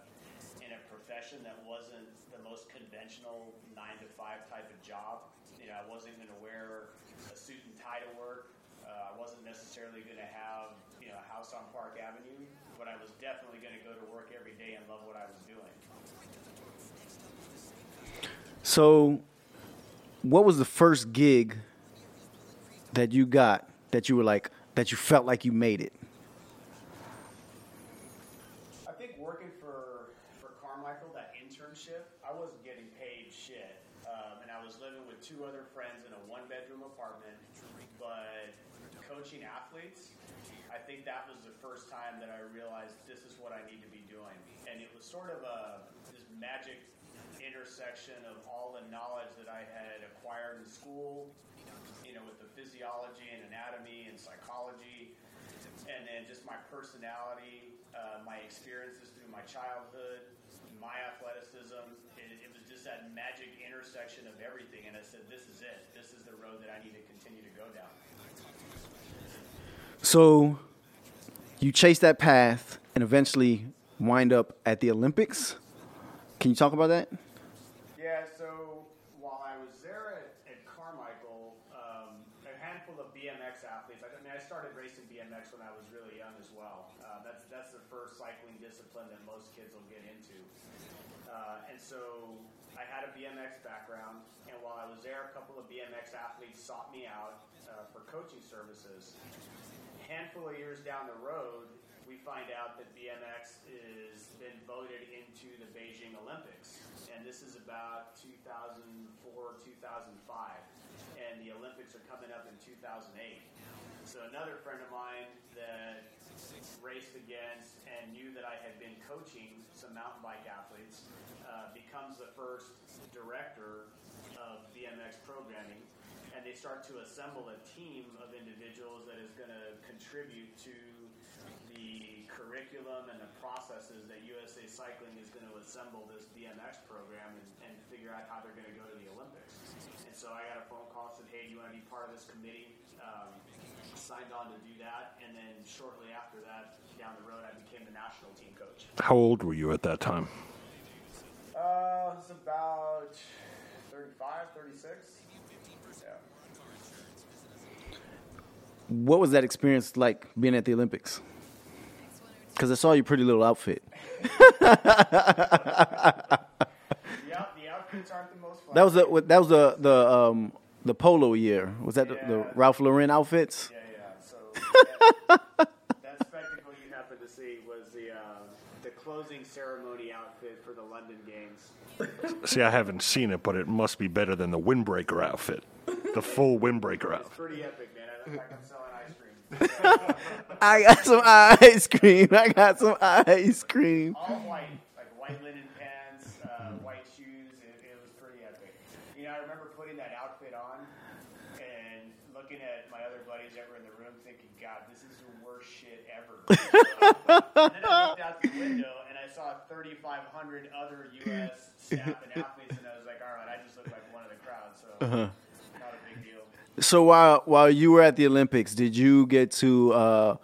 in a profession that wasn't the most conventional nine to five type of job. You know, I wasn't going to wear a suit and tie to work. Uh, I wasn't necessarily going to have you know a house on Park Avenue, but I was definitely going to go to work every day and love what I was doing. So, what was the first gig that you got that you were like that you felt like you made it? I think working for for Carmichael, that internship, I wasn't getting paid shit, um, and I was living with two other friends in a one bedroom apartment. But coaching athletes, I think that was the first time that I realized this is what I need to be doing, and it was sort of a this magic intersection of all the knowledge that I had acquired in school, you know, with the physiology and anatomy and psychology, and then just my personality, uh, my experiences through my childhood, my athleticism. It, it was just that magic intersection of everything, and I said, "This is it. This is the road that I need to continue to go down." So, you chase that path and eventually wind up at the Olympics. Can you talk about that? Yeah, so while I was there at, at Carmichael, um, a handful of BMX athletes. I mean, I started racing BMX when I was really young as well. Uh, that's that's the first cycling discipline that most kids will get into. Uh, and so I had a BMX background, and while I was there, a couple of BMX athletes sought me out uh, for coaching services. A handful of years down the road, we find out that BMX has been voted into the Beijing Olympics, and this is about 2004, 2005, and the Olympics are coming up in 2008. So another friend of mine that raced against and knew that I had been coaching some mountain bike athletes uh, becomes the first director of BMX programming, and they start to assemble a team of individuals that is going to contribute to the curriculum and the processes that USA Cycling is going to assemble this BMX program and, and figure out how they're going to go to the Olympics. And so I got a phone call said, "Hey, do you want to be part of this committee?" Um, signed on to do that, and then shortly after that, down the road, I became the national team coach. How old were you at that time? Uh, it's about 35, 36. Yeah. What was that experience like being at the Olympics? Because I saw your pretty little outfit. Yeah, the outfits aren't the most fun. That was the that was the the um the polo year. Was that the, the Ralph Lauren outfits? Yeah, yeah. So that, that spectacle you happened to see was the uh, the closing ceremony outfit for the London Games. See, I haven't seen it, but it must be better than the windbreaker outfit, the full windbreaker It's outfit. pretty epic, man. I look like I'm selling ice cream. I got some ice cream. I got some ice cream. All white, like white linen pants, uh, white shoes. It, it was pretty epic. know, I remember putting that outfit on and looking at my other buddies that were in the room, thinking, "God, this is the worst shit ever." And then I looked out the window and I saw 3,500 other U.S. staff and athletes, and I was like, "All right, I just look like one of the crowd, so not a big deal." So while while you were at the Olympics, did you get to uh,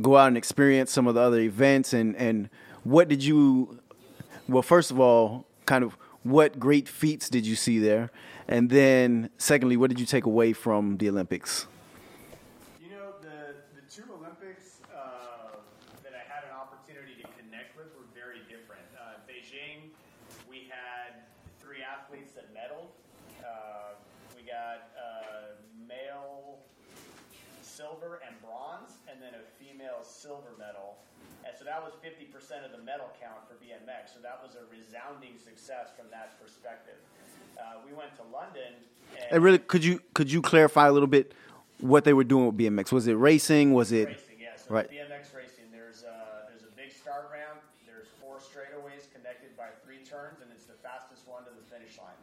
go out and experience some of the other events and and what did you? Well, first of all, kind of what great feats did you see there, and then secondly, what did you take away from the Olympics? You know, the, the two Olympics uh, that I had an opportunity to were very different. Uh, Beijing, we had three athletes that medaled. Uh, we got uh, male silver and bronze, and then a female silver medal. And so that was 50% of the medal count for BMX. So that was a resounding success from that perspective. Uh, we went to London. And And really, could you could you clarify a little bit what they were doing with BMX? Was it racing? Was it Racing, yeah. So Right. BMX racing, there's a, there's a big start ramp. Straightaways connected by three turns, and it's the fastest one to the finish line.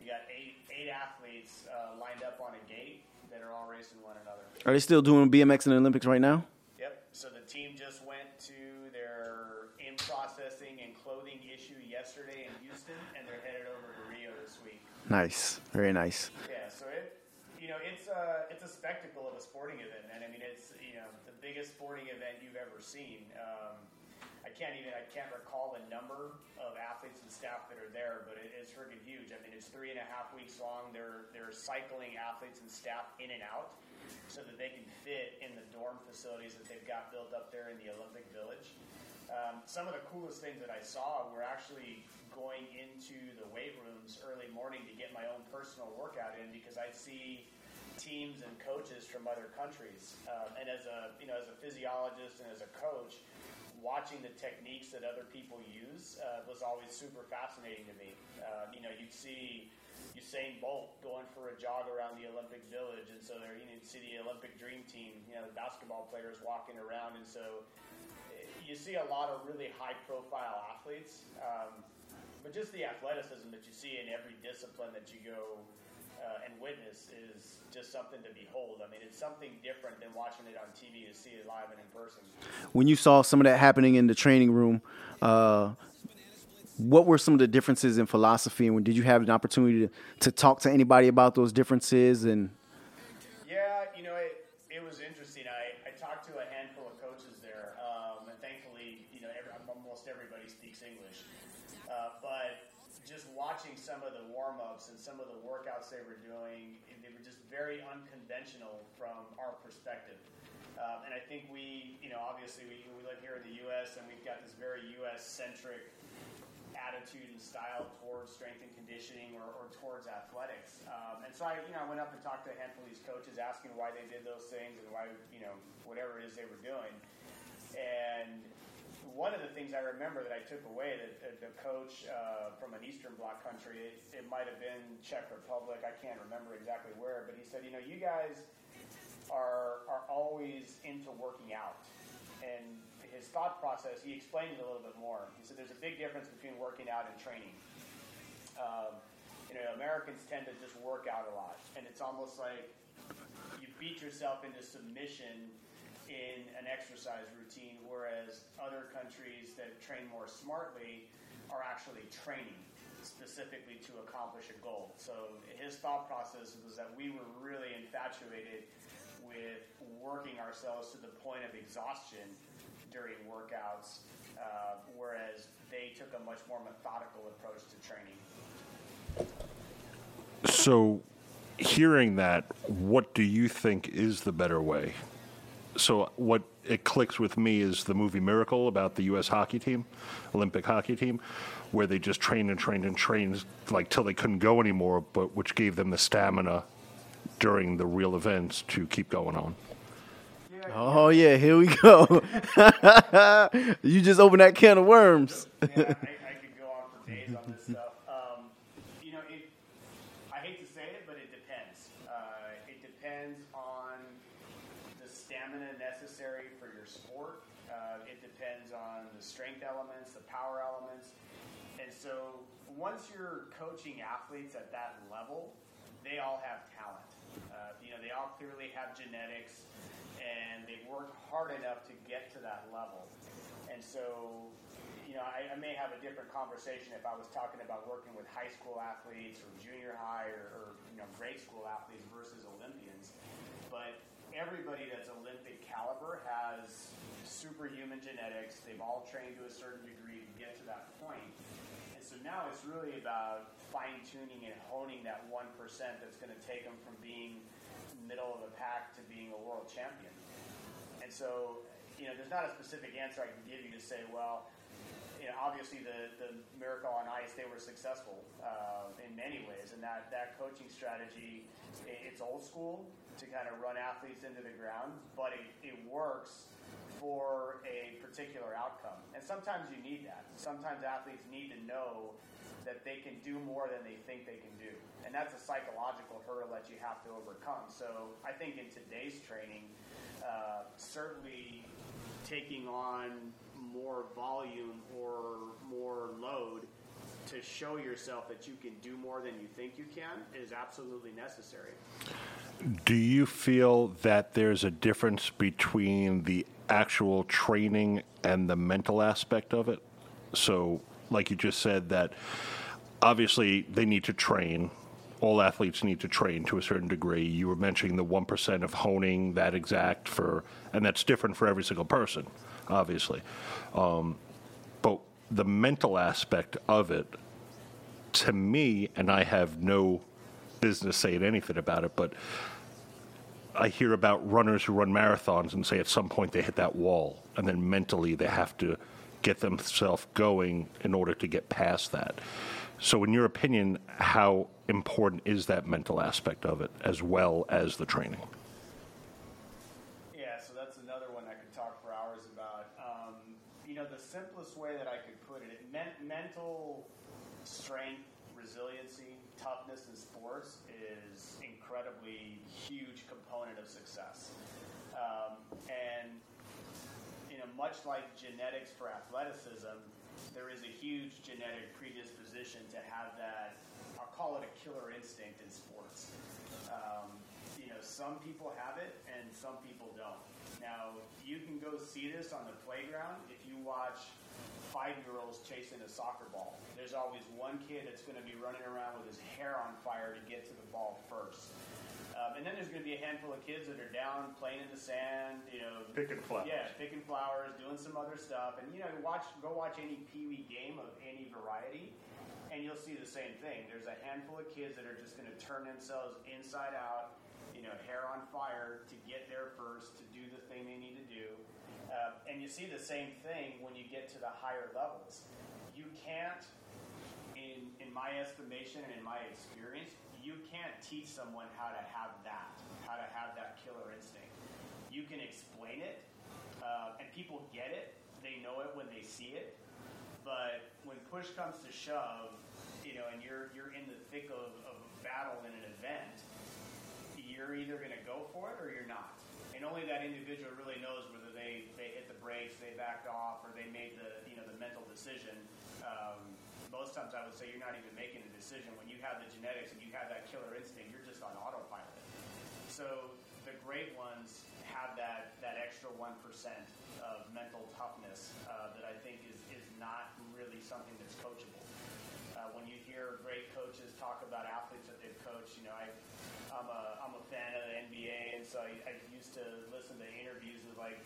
You got eight eight athletes uh, lined up on a gate that are all racing one another. Are they still doing BMX in the Olympics right now? Yep. So the team just went to their in processing and clothing issue yesterday in Houston, and they're headed over to Rio this week. Nice, very nice. Yeah, so it, you know, it's a it's a spectacle of a sporting event, man. I mean, it's you know the biggest sporting event you've ever seen. Um, I can't even I can't recall the number of athletes and staff that are there, but it's freaking huge. I mean, it's three and a half weeks long. They're they're cycling athletes and staff in and out so that they can fit in the dorm facilities that they've got built up there in the Olympic Village. Um, some of the coolest things that I saw were actually going into the weight rooms early morning to get my own personal workout in because I'd see teams and coaches from other countries. Um, and as a you know as a physiologist and as a coach, watching the techniques that other people use uh, was always super fascinating to me. Uh, you know, you'd see Usain Bolt going for a jog around the Olympic Village, and so there you'd see the Olympic Dream Team, you know, the basketball players walking around, and so you see a lot of really high profile athletes, um, but just the athleticism that you see in every discipline that you go uh, and witness is just something to behold. I mean, it's something different than watching it on TV to see it live and in person. When you saw some of that happening in the training room, uh, what were some of the differences in philosophy, and did you have an opportunity to, to talk to anybody about those differences? And Yeah, you know, it, it was interesting. I, I talked to a handful of coaches there, um, and thankfully, you know, every, almost everybody speaks English. Uh, but just watching some of the warm ups and some of the workouts they were doing, they were just very unconventional from our perspective. Um, and I think we, you know, obviously we, we live here in the U.S. and we've got this very U.S. centric attitude and style towards strength and conditioning or, or towards athletics. Um, and so I, you know, I went up and talked to a handful of these coaches, asking why they did those things and why, you know, whatever it is they were doing. And one of the things I remember that I took away that, the coach uh, from an Eastern Bloc country, it, it might have been Czech Republic, I can't remember exactly where, but he said, you know, you guys are are always into working out. And his thought process, he explained it a little bit more. He said there's a big difference between working out and training. Um, you know, Americans tend to just work out a lot, and it's almost like you beat yourself into submission in an exercise routine, whereas other countries that train more smartly are actually training specifically to accomplish a goal. So his thought process was that we were really infatuated with working ourselves to the point of exhaustion during workouts, uh, whereas they took a much more methodical approach to training. So, hearing that, what do you think is the better way? So, what it clicks with me is the movie Miracle about the U.S. hockey team, Olympic hockey team, where they just trained and trained and trained like till they couldn't go anymore, but which gave them the stamina during the real events to keep going on. oh yeah, here we go. you just opened that can of worms. yeah, I, I could go on for days on this stuff. Um, you know, it, I hate to say it, but it depends. Uh, it depends on the stamina necessary for your sport. Uh, it depends on the strength elements, the power elements, and so once you're coaching athletes at that level, they all have talent. Uh, you know, they all clearly have genetics, and they work hard enough to get to that level. And so, you know, I, I may have a different conversation if I was talking about working with high school athletes or junior high or, or you know grade school athletes versus Olympians. But everybody that's Olympic caliber has superhuman genetics. They've all trained to a certain degree to get to that point. And so now it's really about fine tuning and honing that 1% that's going to take them from being middle of the pack to being a world champion. And so, you know, there's not a specific answer I can give you to say, well, you know, obviously the, the miracle on ice, they were successful uh, in many ways. And that, that coaching strategy, it, it's old school to kind of run athletes into the ground, but it, it works for a particular outcome. And sometimes you need that. Sometimes athletes need to know that they can do more than they think they can do. And that's a psychological hurdle that you have to overcome. So I think in today's training, uh, certainly taking on more volume or more load to show yourself that you can do more than you think you can is absolutely necessary. Do you feel that there's a difference between the actual training and the mental aspect of it? So, like you just said, that obviously they need to train. All athletes need to train to a certain degree. You were mentioning the 1% of honing that exact for, and that's different for every single person, obviously. Um, but the mental aspect of it, to me, and I have no business saying anything about it, but I hear about runners who run marathons and say at some point they hit that wall, and then mentally they have to get themselves going in order to get past that. So, in your opinion, how important is that mental aspect of it as well as the training? Yeah, so that's another one I could talk for hours about. Um, you know, the simplest way that I could put it, it mental strength, resiliency, toughness in sports is incredibly component of success. Um, and you know, much like genetics for athleticism, there is a huge genetic predisposition to have that. I'll call it a killer instinct in sports. Um, you know, some people have it and some people don't. Now, you can go see this on the playground if you watch five-year-olds chasing a soccer ball. There's always one kid that's going to be running around with his hair on fire to get to the ball first. Um, and then there's going to be a handful of kids that are down playing in the sand, you know, Picking flowers. Yeah, picking flowers, doing some other stuff, and you know, watch go watch any Pee Wee game of any variety, and you'll see the same thing. There's a handful of kids that are just going to turn themselves inside out, you know, hair on fire to get there first to do the thing they need to do, uh, and you see the same thing when you get to the higher levels. You can't in in my estimation and in my experience, you can't teach someone how to have that, how to have that killer instinct. You can explain it, uh, and people get it. They know it when they see it. But when push comes to shove, you know, and you're you're in the thick of, of a battle in an event, you're either going to go for it or you're not. And only that individual really knows whether they, they hit the brakes, they backed off, or they made the you know the mental decision. Um, most times, I would say you're not even making a decision when you have the genetics and you have that killer instinct. You're just on autopilot. So the great ones have that that extra one percent of mental toughness uh, that I think is is not really something that's coachable. Uh, when you hear great coaches talk about athletes that they've coached, you know, I, I'm a I'm a fan of the NBA, and so I, I used to listen to interviews with like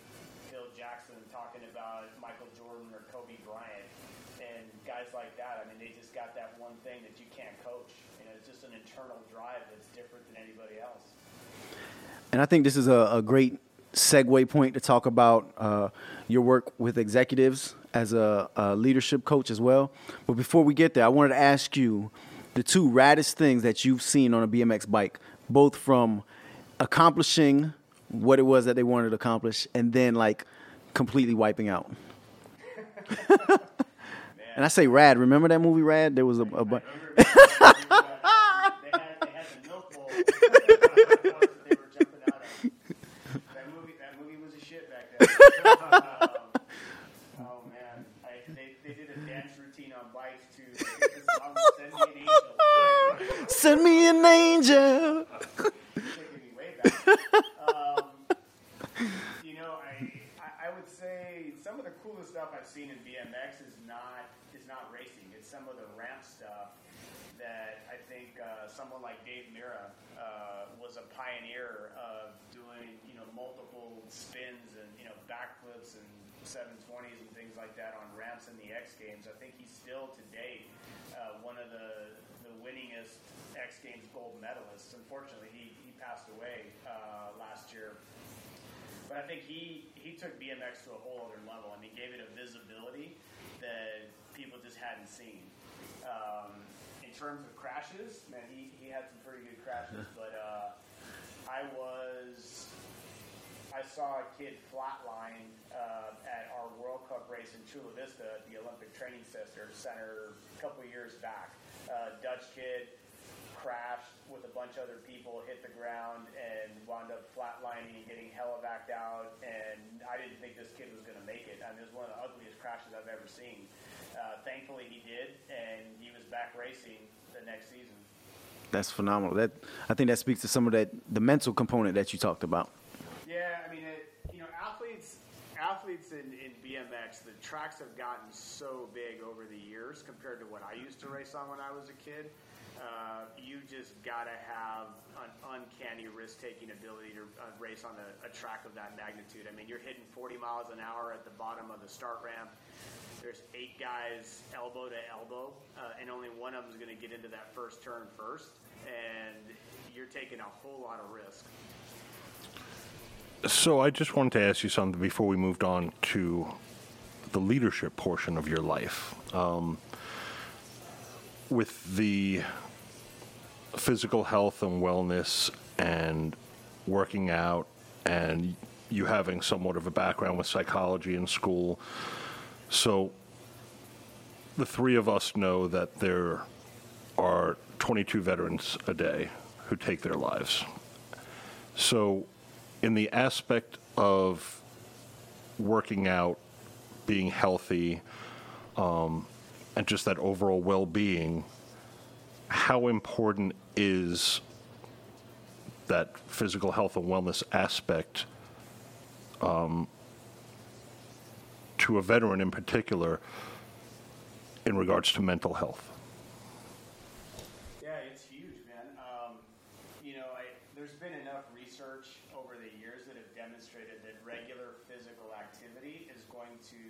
Phil Jackson talking about Michael Jordan or Kobe Bryant, and guys like that. I mean, they just got that one thing that you can't coach. You know, it's just an internal drive that's different than anybody else. And I think this is a, a great segue point to talk about uh, your work with executives as a, a leadership coach as well. But before we get there, I wanted to ask you the two raddest things that you've seen on a BMX bike, both from accomplishing what it was that they wanted to accomplish and then like completely wiping out. and I say rad. Remember that movie Rad? There was a, a bu- they had, they had the milk bowl that they were jumping out of. That movie, that movie was a shit back then. Man, they, they did a dance routine on bikes to "Send Me an Angel." Me an angel. taking me way back. Um, you know, I, I would say some of the coolest stuff I've seen in BMX is not not racing. It's some of the ramp stuff that I think uh, someone like Dave Mirra uh, was a pioneer of doing. You know, multiple spins and you know backflips and 720s and things like that on ramps in the X Games. I think he's still to date uh, one of the the winningest X Games gold medalists. Unfortunately, he, he passed away uh, last year. But I think he, he took BMX to a whole other level and he gave it a visibility that hadn't seen. Um, in terms of crashes, man, he, he had some pretty good crashes. But uh, I was I saw a kid flatline uh, at our World Cup race in Chula Vista at the Olympic Training Center, center a couple years back. Uh, Dutch kid crashed with a bunch of other people, hit the ground, and wound up flatlining and getting helivacked out. And I didn't think this kid was going to make it. I mean, it was one of the ugliest crashes I've ever seen. Uh, thankfully, he did, and he was back racing the next season. That's phenomenal. That I think that speaks to some of that the mental component that you talked about. Yeah, I mean, it, you know, athletes, athletes in, in BMX, the tracks have gotten so big over the years compared to what I used to race on when I was a kid. Uh, you just gotta have an uncanny risk-taking ability to uh, race on a, a track of that magnitude. I mean, you're hitting 40 miles an hour at the bottom of the start ramp. There's eight guys elbow to elbow, uh, and only one of them is going to get into that first turn first, and you're taking a whole lot of risk. So I just wanted to ask you something before we moved on to the leadership portion of your life. Um, with the physical health and wellness and working out and you having somewhat of a background with psychology in school. So the three of us know that there are 22 veterans a day who take their lives. So, in the aspect of working out, being healthy, um, and just that overall well being, how important is that physical health and wellness aspect um, to a veteran in particular in regards to mental health? Yeah, it's huge, man. Um, you know, I, there's been enough research over the years that have demonstrated that regular physical activity is going to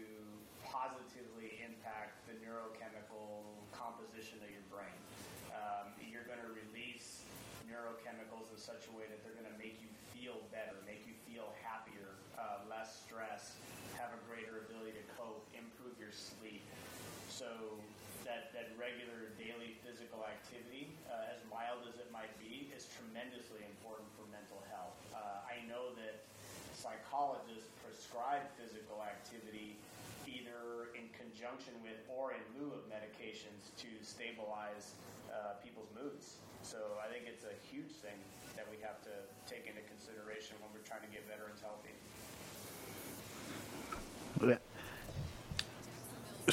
positively impact the neurochemical composition of your brain. Um, you're going to release neurochemicals in such a way that they're going to make you feel better, make you feel happier, uh, less stress, have a greater ability to cope, improve your sleep. So that, that regular daily physical activity, uh, as mild as it might be, is tremendously important for mental health. Uh, I know that psychologists prescribe physical activity either in conjunction with or in lieu of medications to stabilize uh, people's moods. So I think it's a huge thing that we have to take into consideration when we're trying to get veterans healthy.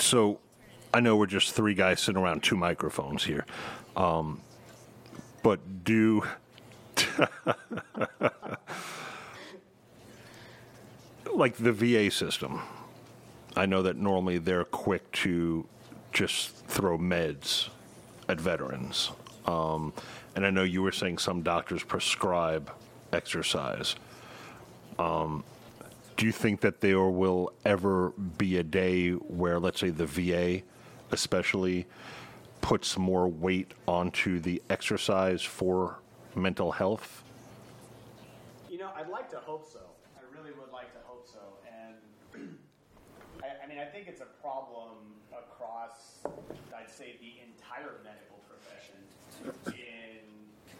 So, I know we're just three guys sitting around two microphones here, um, but do like the VA system. I know that normally they're quick to just throw meds at veterans, um, and I know you were saying some doctors prescribe exercise. Um, do you think that there will ever be a day where, let's say, the VA, especially, puts more weight onto the exercise for mental health? You know, I'd like to hope so. I really would like to hope so. And I, I mean, I think it's a problem across, I'd say, the entire medical profession in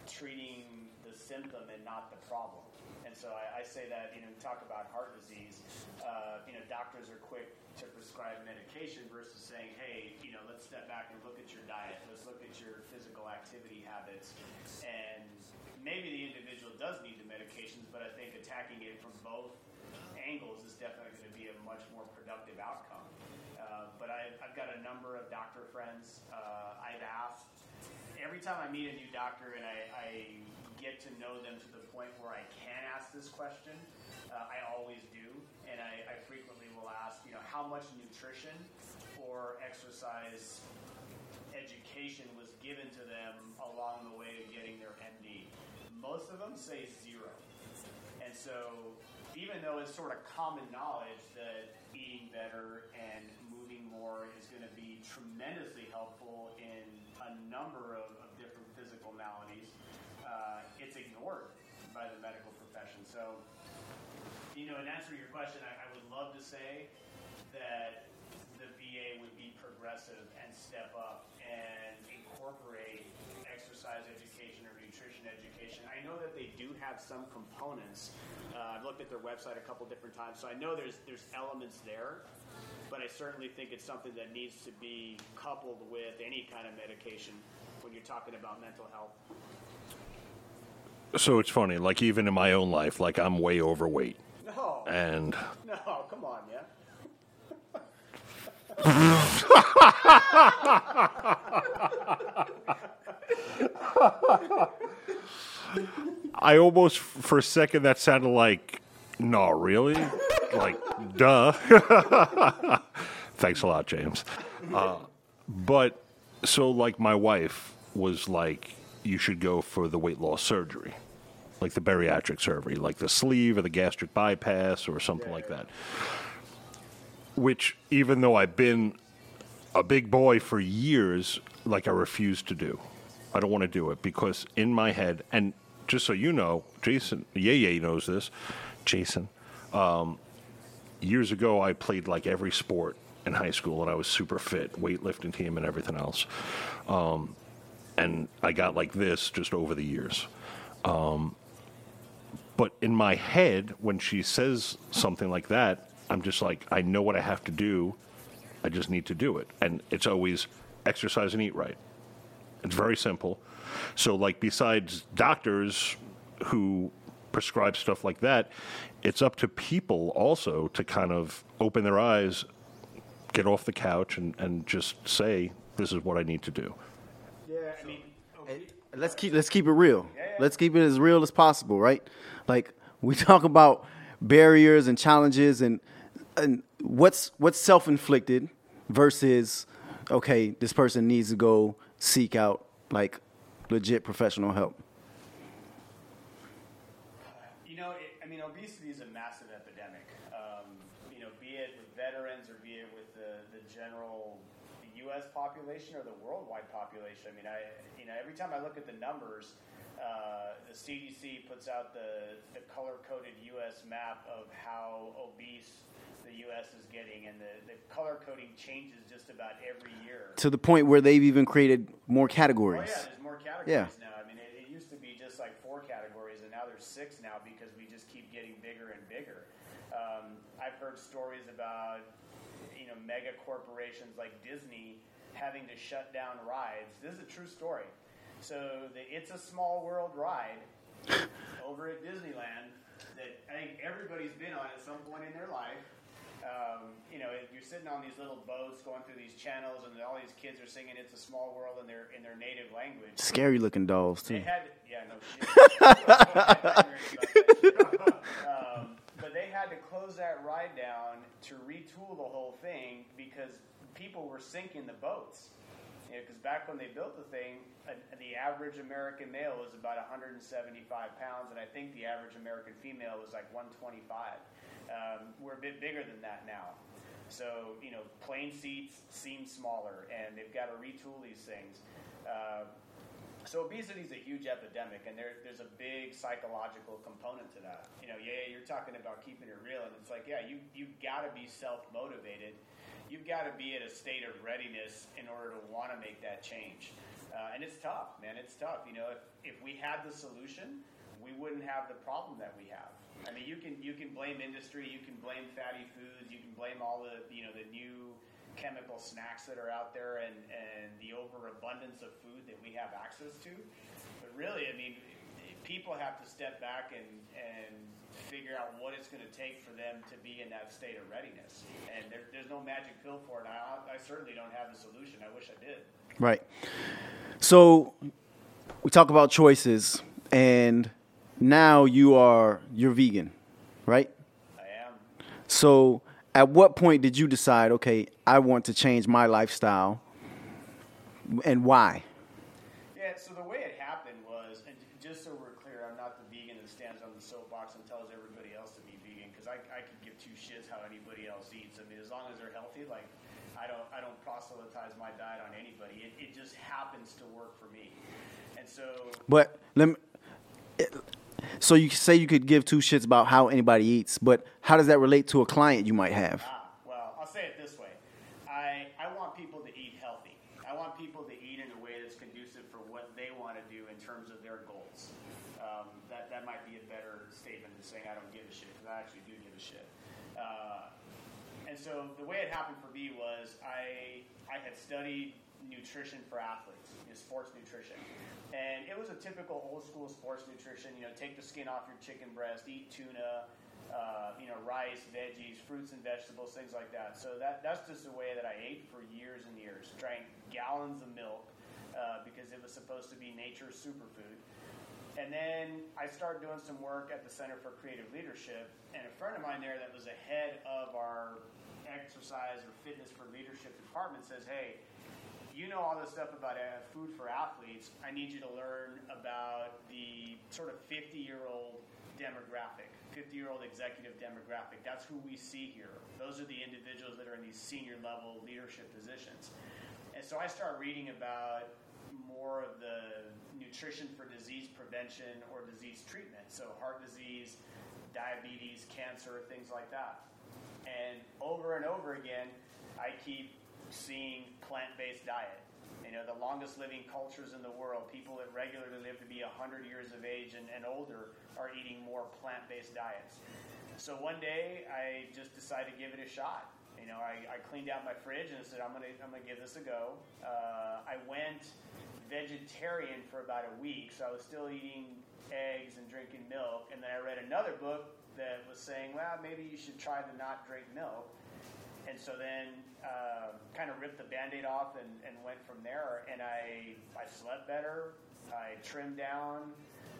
treating the symptom and not the problem. And so I, I say that, you know, we talk about heart disease, uh, you know, doctors are quick to prescribe medication versus saying, hey, you know, let's step back and look at your diet. Let's look at your physical activity habits. And maybe the individual does need the medications, but I think attacking it from both angles is definitely going to be a much more productive outcome. Uh, but I, I've got a number of doctor friends. Uh, I've asked every time I meet a new doctor and I, I get to know them to the point where I can ask this question, uh, I always do, and I, I frequently will ask, you know, how much nutrition or exercise education was given to them along the way to getting their MD. Most of them say zero. And so, even though it's sort of common knowledge that eating better and moving more is going to be tremendously helpful in a number of, of different physical maladies, uh, it's ignored by the medical profession. So, you know, in answer to your question, I, I would love to say that the VA would be progressive and step up and incorporate exercise education or nutrition education. I know that they do have some components. Uh, I've looked at their website a couple different times, so I know there's there's elements there. But I certainly think it's something that needs to be coupled with any kind of medication when you're talking about mental health. So it's funny, like even in my own life, like I'm way overweight, No, and no, come on, yeah. I almost for a second that sounded like, no, really, like, duh. Thanks a lot, James. Uh, but so like my wife was like, you should go for the weight loss surgery, like the bariatric surgery, like the sleeve or the gastric bypass or something like that. Which, even though I've been a big boy for years, like I refuse to do. I don't want to do it because in my head, and just so you know, Jason, yeah, Yay knows this, Jason. Um, years ago, I played like every sport in high school, and I was super fit, weightlifting team, and everything else. Um, and I got like this just over the years. Um, but in my head, when she says something like that, I'm just like, I know what I have to do. I just need to do it. And it's always exercise and eat right. It's very simple. So, like, besides doctors who prescribe stuff like that, it's up to people also to kind of open their eyes, get off the couch, and, and just say, this is what I need to do. Yeah, I mean, okay. let's keep let's keep it real. Let's keep it as real as possible, right? Like we talk about barriers and challenges and and what's what's self-inflicted versus okay, this person needs to go seek out like legit professional help. You know, it, I mean, obesity is a massive epidemic. Um, you know, be it with veterans or be it with the, the general U.S. population or the worldwide population. I mean, I you know, every time I look at the numbers, uh, the CDC puts out the, the color coded U.S. map of how obese the U.S. is getting, and the, the color coding changes just about every year. To the point where they've even created more Oh categories. yeah, there's more categories Yeah. now. I mean, it, it used to be just like four categories, and now there's six now because we just keep getting bigger and bigger. Um, I've heard stories about know mega corporations like Disney having to shut down rides. This is a true story. So the It's a Small World ride over at Disneyland that I think everybody's been on at some point in their life. Um, you know, you're sitting on these little boats going through these channels, and all these kids are singing "It's a Small World" in their in their native language. Scary looking dolls too. had, yeah, no um, they had to close that ride down to retool the whole thing because people were sinking the boats. Because back when they built the thing, uh, the average American male was about 175 pounds, and I think the average American female was like 125. Um, we're a bit bigger than that now. So, you know, plane seats seem smaller, and they've got to retool these things. Uh, so obesity is a huge epidemic, and there, there's a big psychological component to that. You know, yeah, you're talking about keeping it real, and it's like, yeah, you you've got to be self motivated. You've got to be at a state of readiness in order to want to make that change. Uh, and it's tough, man. It's tough. You know, if, if we had the solution, we wouldn't have the problem that we have. I mean, you can you can blame industry, you can blame fatty foods, you can blame all the you know the new chemical snacks that are out there and, and the overabundance of food that we have access to. But really, I mean, people have to step back and and figure out what it's going to take for them to be in that state of readiness. And there, there's no magic pill for it. I, I certainly don't have the solution. I wish I did. Right. So we talk about choices, and now you are you're vegan, right? I am. So at what point did you decide, okay, I want to change my lifestyle, and why? Yeah, so the way it happened was, and just so we're clear, I'm not the vegan that stands on the soapbox and tells everybody else to be vegan because I, I could give two shits how anybody else eats. I mean, as long as they're healthy, like I don't I don't proselytize my diet on anybody. It, it just happens to work for me, and so But let me. So you say you could give two shits about how anybody eats, but how does that relate to a client you might have? Ah, well, I'll say it this way. I, I want people to eat healthy. I want people to eat in a way that's conducive for what they want to do in terms of their goals. Um, that, that might be a better statement than saying I don't give a shit, because I actually do give a shit. Uh, and so the way it happened for me was I, I had studied nutrition for athletes, you know, sports nutrition. And it was a typical old school sports nutrition, you know, take the skin off your chicken breast, eat tuna, uh, you know, rice, veggies, fruits and vegetables, things like that. So that, that's just the way that I ate for years and years. Drank gallons of milk uh, because it was supposed to be nature's superfood. And then I started doing some work at the Center for Creative Leadership, and a friend of mine there that was a head of our exercise or fitness for leadership department says, "Hey, you know all this stuff about uh, food for athletes. I need you to learn about the sort of 50 year old demographic, 50 year old executive demographic. That's who we see here. Those are the individuals that are in these senior level leadership positions. And so I start reading about more of the nutrition for disease prevention or disease treatment. So heart disease, diabetes, cancer, things like that. And over and over again, I keep seeing plant-based diet. You know, the longest living cultures in the world, people that regularly live to be 100 years of age and, and older, are eating more plant-based diets. So one day, I just decided to give it a shot. You know, I, I cleaned out my fridge and I said, I'm gonna, I'm gonna give this a go. Uh, I went vegetarian for about a week, so I was still eating eggs and drinking milk. And then I read another book that was saying, well, maybe you should try to not drink milk. And so then uh, kind of ripped the band-aid off and, and went from there. And I, I slept better. I trimmed down.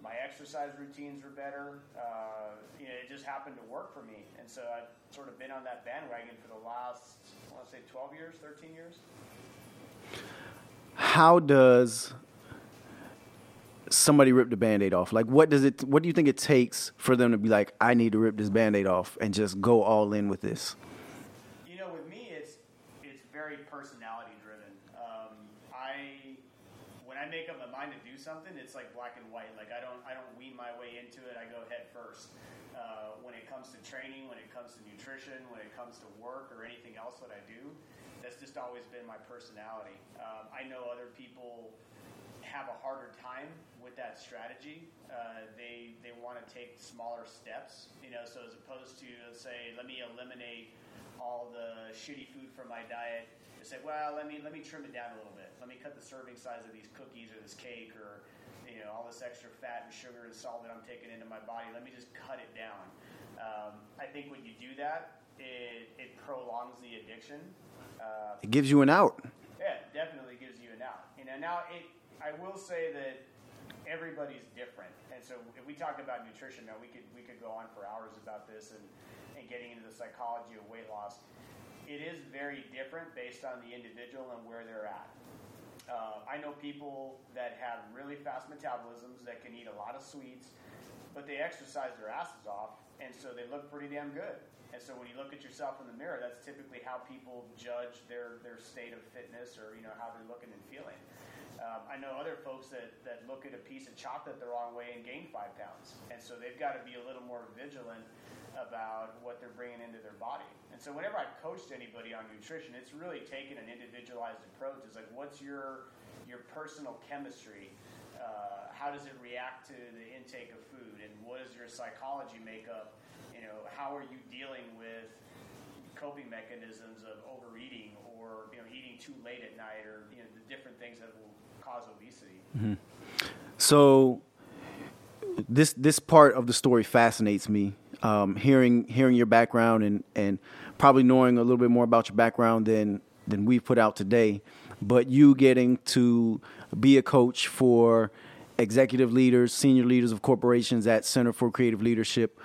My exercise routines were better. Uh, you know, it just happened to work for me. And so I've sort of been on that bandwagon for the last, I want to say 12 years, 13 years. How does somebody rip the band-aid off? Like what does it what do you think it takes for them to be like, I need to rip this band-aid off and just go all in with this? You know, with me, it's it's very personality driven. Um, I when I make up my mind to do something, it's like black and white. Like I don't I don't wean my way into it. I go head first. Uh, when it comes to training, when it comes to nutrition, when it comes to work or anything else that I do, that's just always been my personality. Um, I know other people have a harder time with that strategy. Uh, they they want to take smaller steps, you know. So as opposed to say, let me eliminate all the shitty food from my diet, they say, well, let me let me trim it down a little bit. Let me cut the serving size of these cookies or this cake or you know all this extra fat and sugar and salt that I'm taking into my body. Let me just cut it down. Um, I think when you do that, it it prolongs the addiction. Uh, It gives you an out. yeah, it definitely gives you an out. You know, now it. I will say that everybody's different, and so if we talk about nutrition, now we could we could go on for hours about this and and getting into the psychology of weight loss. It is very different based on the individual and where they're at. Uh, I know people that have really fast metabolisms that can eat a lot of sweets, but they exercise their asses off, and so they look pretty damn good. And so when you look at yourself in the mirror, that's typically how people judge their, their state of fitness or you know how they're looking and feeling. Um, I know other folks that, that look at a piece of chocolate the wrong way and gain five pounds, and so they've got to be a little more vigilant about what they're bringing into their body. And so whenever I've coached anybody on nutrition, it's really taken an individualized approach. It's like, what's your your personal chemistry? Uh, how does it react to the intake of food, and what is your psychology makeup? You know, how are you dealing with coping mechanisms of overeating or you know eating too late at night, or you know the different things that will cause obesity. So this this part of the story fascinates me. Um, hearing hearing your background and and probably knowing a little bit more about your background than than we've put out today, but you getting to be a coach for executive leaders, senior leaders of corporations at Center for Creative Leadership,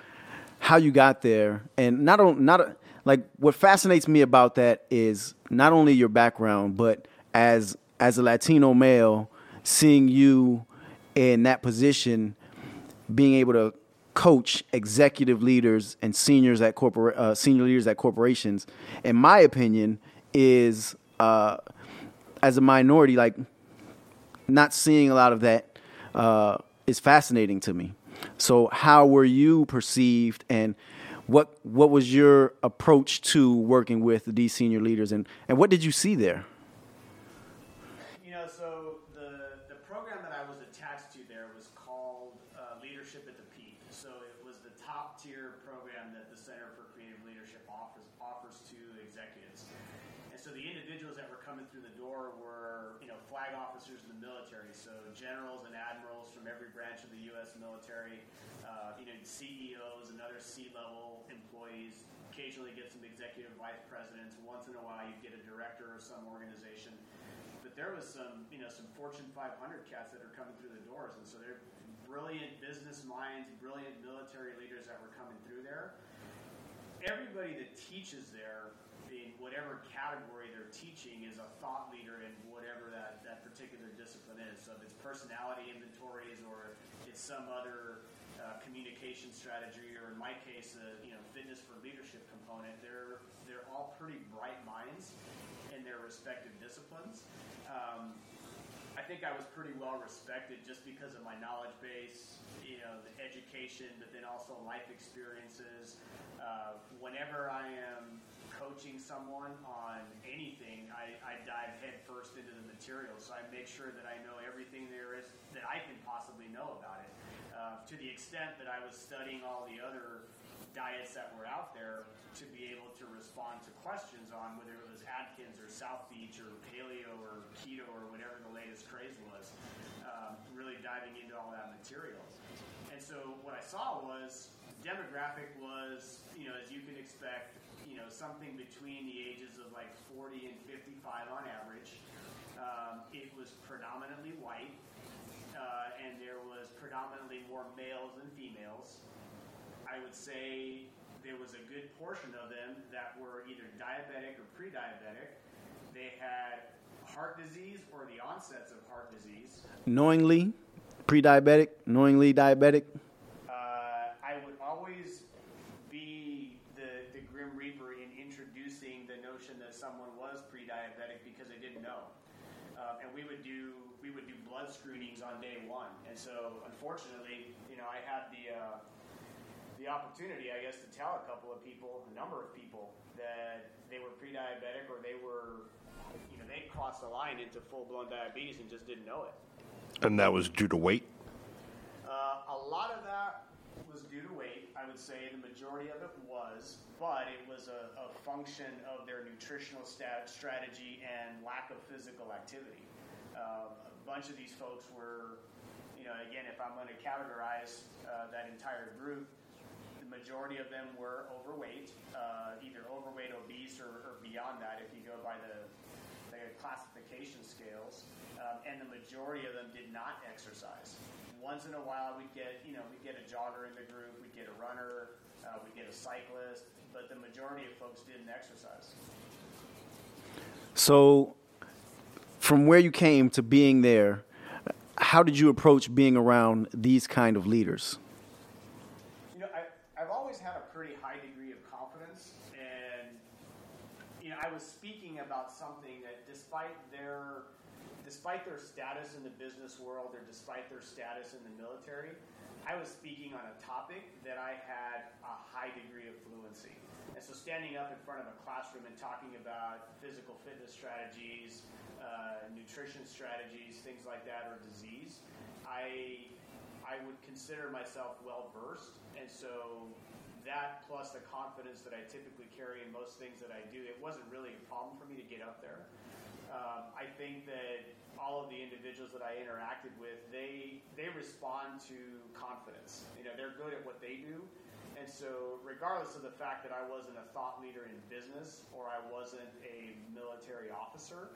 how you got there, and not on, not like what fascinates me about that is not only your background, but as as a Latino male, seeing you in that position, being able to coach executive leaders and seniors at corporate uh, senior leaders at corporations, in my opinion, is uh, as a minority, like not seeing a lot of that uh, is fascinating to me. So, how were you perceived, and what what was your approach to working with these senior leaders, and and what did you see there? You know, so the the program that I was attached to there was called uh, Leadership at the Peak. So it was the top tier program that the Center for Creative Leadership offers offers to executives. And so the individuals that were coming through the door were, you know, flag officers in the military, so generals and admirals from every branch of the U.S. military, uh, you know, CEOs and other C-level employees. Occasionally get some executive vice presidents. Once in a while, you get a director of some organization but there was some, you know, some Fortune 500 cats that are coming through the doors, and so they're brilliant business minds, brilliant military leaders that were coming through there. Everybody that teaches there, whatever category they're teaching, is a thought leader in whatever that, that particular discipline is. So if it's personality inventories or it's some other uh, communication strategy, or in my case, uh, you know, fitness for leadership component, they're they're all pretty bright minds in their respective disciplines. Um, I think I was pretty well respected just because of my knowledge base, you know, the education, but then also life experiences. Uh, whenever I am coaching someone on anything, I, I dive headfirst into the material. So I make sure that I know everything there is that I can possibly know about it. Uh, to the extent that I was studying all the other diets that were out there to be able to respond to questions on whether it was Atkins or South Beach or paleo or keto or whatever the latest craze was. Um, really diving into all that material. And so what I saw was demographic was, you know, as you can expect, you know, something between the ages of like 40 and 55 on average. Um, it was predominantly white, uh, and there was predominantly more males than females. I would say there was a good portion of them that were either diabetic or pre-diabetic. They had heart disease or the onsets of heart disease. Knowingly pre-diabetic, knowingly diabetic. Uh, I would always be the, the grim reaper in introducing the notion that someone was pre-diabetic because I didn't know. Um, and we would do we would do blood screenings on day one. And so, unfortunately, you know, I had the uh, the opportunity, I guess, to tell a couple of people, a number of people, that they were pre-diabetic or they were, you know, they crossed the line into full-blown diabetes and just didn't know it. And that was due to weight. Uh, a lot of that was due to weight. I would say the majority of it was, but it was a, a function of their nutritional stat, strategy and lack of physical activity. Um, a bunch of these folks were, you know, again, if I'm going to categorize uh, that entire group, majority of them were overweight, uh, either overweight, obese, or, or beyond that if you go by the, the classification scales. Um, and the majority of them did not exercise. Once in a while, we'd get, you know, we'd get a jogger in the group, we'd get a runner, uh, we'd get a cyclist, but the majority of folks didn't exercise. So, from where you came to being there, how did you approach being around these kind of leaders? You know, I, I've always had a pretty high degree of confidence, and you know, I was speaking about something that, despite their, despite their status in the business world, or despite their status in the military, I was speaking on a topic that I had a high degree of fluency. And so, standing up in front of a classroom and talking about physical fitness strategies, uh, nutrition strategies, things like that, or disease, I I would consider myself well versed, and so that plus the confidence that I typically carry in most things that I do, it wasn't really a problem for me to get up there. Um, I think that all of the individuals that I interacted with, they they respond to confidence. You know, they're good at what they do. And so, regardless of the fact that I wasn't a thought leader in business or I wasn't a military officer,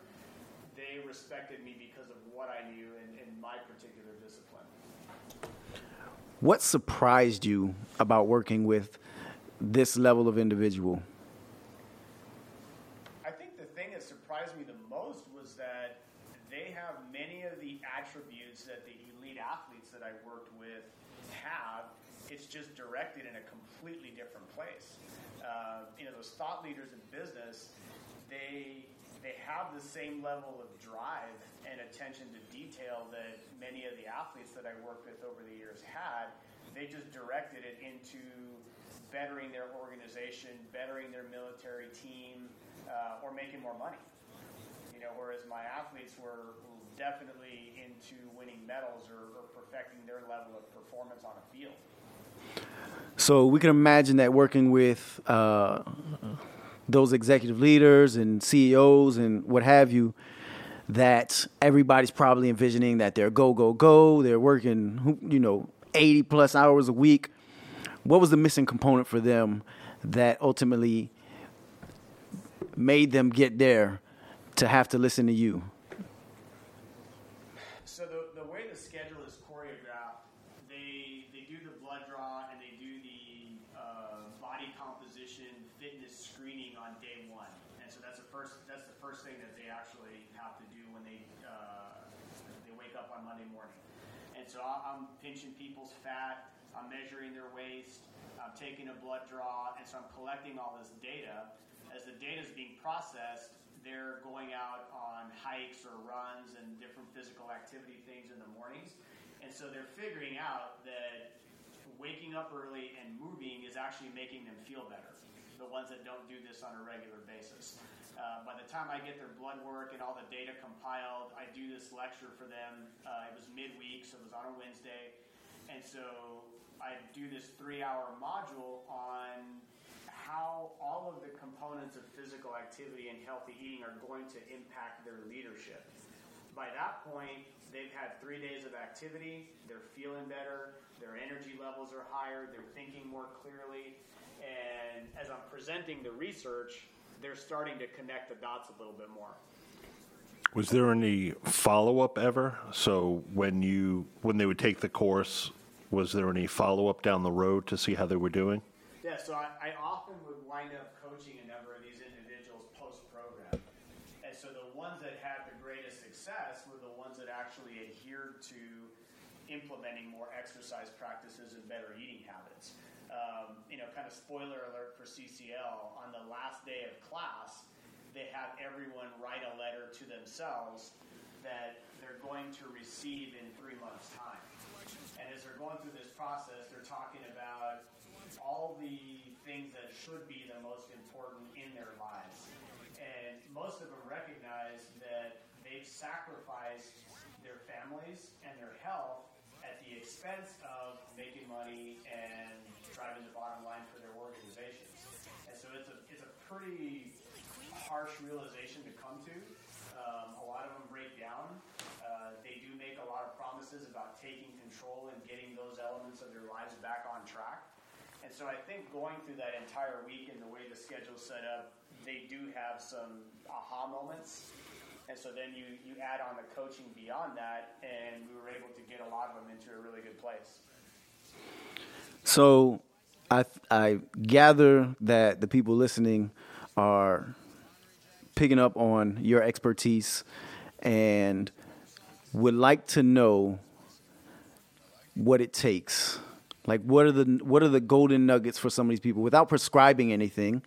they respected me because of what I knew in, in my particular discipline. What surprised you about working with this level of individual? I think the thing that surprised me the most was that they have many of the attributes that the elite athletes that I worked with have. It's just directed in a completely different place. Uh, you know, those thought leaders in business, they they have the same level of drive and attention to detail that many of the athletes that I worked with over the years had. They just directed it into bettering their organization, bettering their military team, uh, or making more money. You know, whereas my athletes were definitely into winning medals or, or perfecting their level of performance on a field. So we can imagine that working with uh, those executive leaders and CEOs and what have you, that everybody's probably envisioning that they're go go go, they're working, you know, eighty plus hours a week. What was the missing component for them that ultimately made them get there to have to listen to you? So the, the way the schedule is choreographed, they they do the blood draw and they do the uh, body composition fitness screening on day one, and so that's the first that's the first thing that they actually have to do when they uh, they wake up on Monday morning. And so I'm pinching people's fat, I'm measuring their waist, I'm taking a blood draw, and so I'm collecting all this data. As the data is being processed, they're going out on hikes or runs and different physical activity things in the mornings. And so they're figuring out that waking up early and moving is actually making them feel better. The ones that don't do this on a regular basis. Uh, by the time I get their blood work and all the data compiled, I do this lecture for them. Uh, it was midweek, so it was on a Wednesday. And so I do this three hour module on how all of the components of physical activity and healthy eating are going to impact their leadership. By that point, they've had three days of activity, they're feeling better, their energy levels are higher, they're thinking more clearly, and as I'm presenting the research, they're starting to connect the dots a little bit more. Was there any follow up ever? So when you when they would take the course, was there any follow up down the road to see how they were doing? Yeah, so I, I often would wind up coaching a number of these individuals post program. And so the ones that had the greatest success were the ones that actually adhered to implementing more exercise practices and better eating habits. Um, you know, kind of spoiler alert for CCL, on the last day of class, they have everyone write a letter to themselves that they're going to receive in three months' time. And as they're going through this process, they're talking about all the things that should be the most important in their lives. And most of them recognize that they've sacrificed their families and their health at the expense of making money and driving the bottom line for their organizations. And so it's a, it's a pretty harsh realization to come to. Um, a lot of them break down. Uh, they do make a lot of promises about taking control and getting those elements of their lives back on track. And so I think going through that entire week and the way the schedule's set up, they do have some aha moments. And so then you, you add on the coaching beyond that, and we were able to get a lot of them into a really good place. So I I gather that the people listening are picking up on your expertise and would like to know what it takes. Like what are the what are the golden nuggets for some of these people without prescribing anything?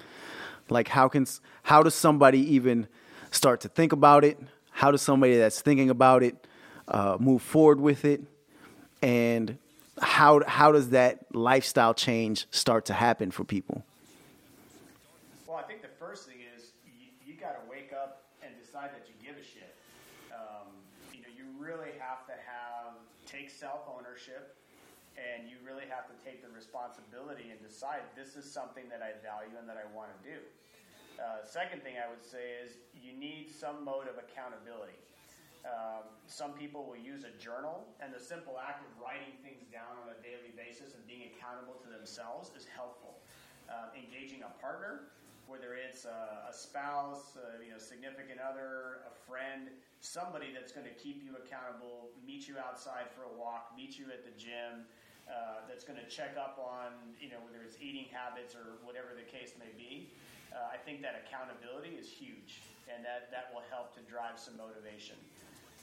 Like how can how does somebody even start to think about it? How does somebody that's thinking about it uh, move forward with it? And how how does that lifestyle change start to happen for people? Well, I think the first thing is you, you got to wake up and decide that you give a shit. Um, you know, you really have to have take self ownership, and you really have to take the responsibility and decide this is something that I value and that I want to do. Uh, second thing I would say is you need some mode of accountability. Um, some people will use a journal, and the simple act of writing things down on a daily basis and being accountable to themselves is helpful. Uh, engaging a partner, whether it's a, a spouse, uh, you know, significant other, a friend, somebody that's going to keep you accountable, meet you outside for a walk, meet you at the gym, uh, that's going to check up on, you know, whether it's eating habits or whatever the case may be. Uh, I think that accountability is huge, and that, that will help to drive some motivation.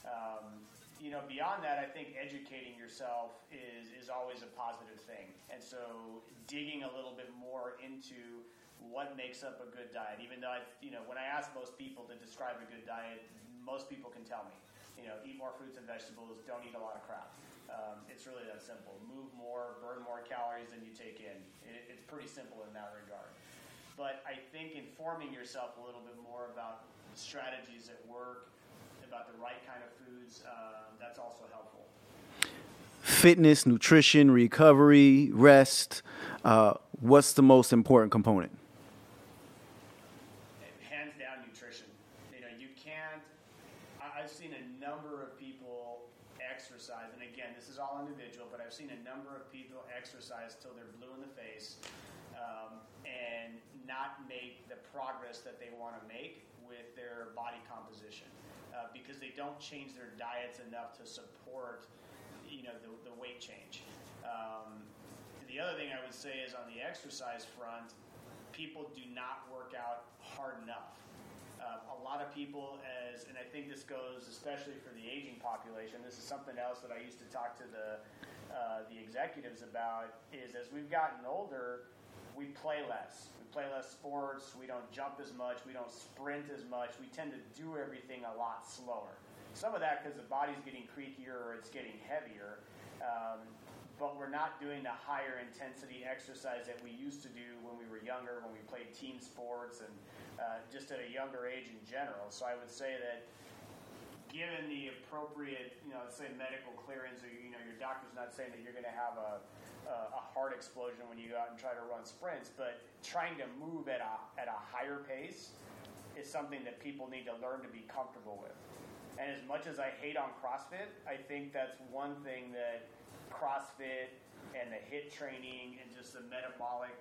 Um, you know, beyond that, I think educating yourself is, is always a positive thing. And so digging a little bit more into what makes up a good diet, even though I, you know, when I ask most people to describe a good diet, most people can tell me, you know, eat more fruits and vegetables, don't eat a lot of crap. Um, it's really that simple. Move more, burn more calories than you take in. It, it's pretty simple in that regard. But I think informing yourself a little bit more about strategies at work, about the right kind of foods, uh, that's also helpful. Fitness, nutrition, recovery, rest. Uh, what's the most important component? hands down nutrition. You know, you can't. I've seen a number of people exercise, and again, this is all individual, but I've seen a number of people exercise till they're blue in the face um, and not make the progress that they want to make with their body composition uh, because they don't change their diets enough to support, you know, the, the weight change. Um, the other thing I would say is on the exercise front, people do not work out hard enough. Uh, a lot of people, as and I think this goes especially for the aging population. This is something else that I used to talk to the uh, the executives about. Is as we've gotten older, we play less. We play less sports. We don't jump as much. We don't sprint as much. We tend to do everything a lot slower. Some of that because the body's getting creakier or it's getting heavier. Um, but we're not doing the higher intensity exercise that we used to do when we were younger, when we played team sports and uh, just at a younger age in general. So I would say that given the appropriate, you know, say medical clearance, or you know, your doctor's not saying that you're going to have a, a, heart explosion when you go out and try to run sprints, but trying to move at a at a higher pace is something that people need to learn to be comfortable with. And as much as I hate on CrossFit, I think that's one thing that CrossFit and the HIT training and just the metabolic,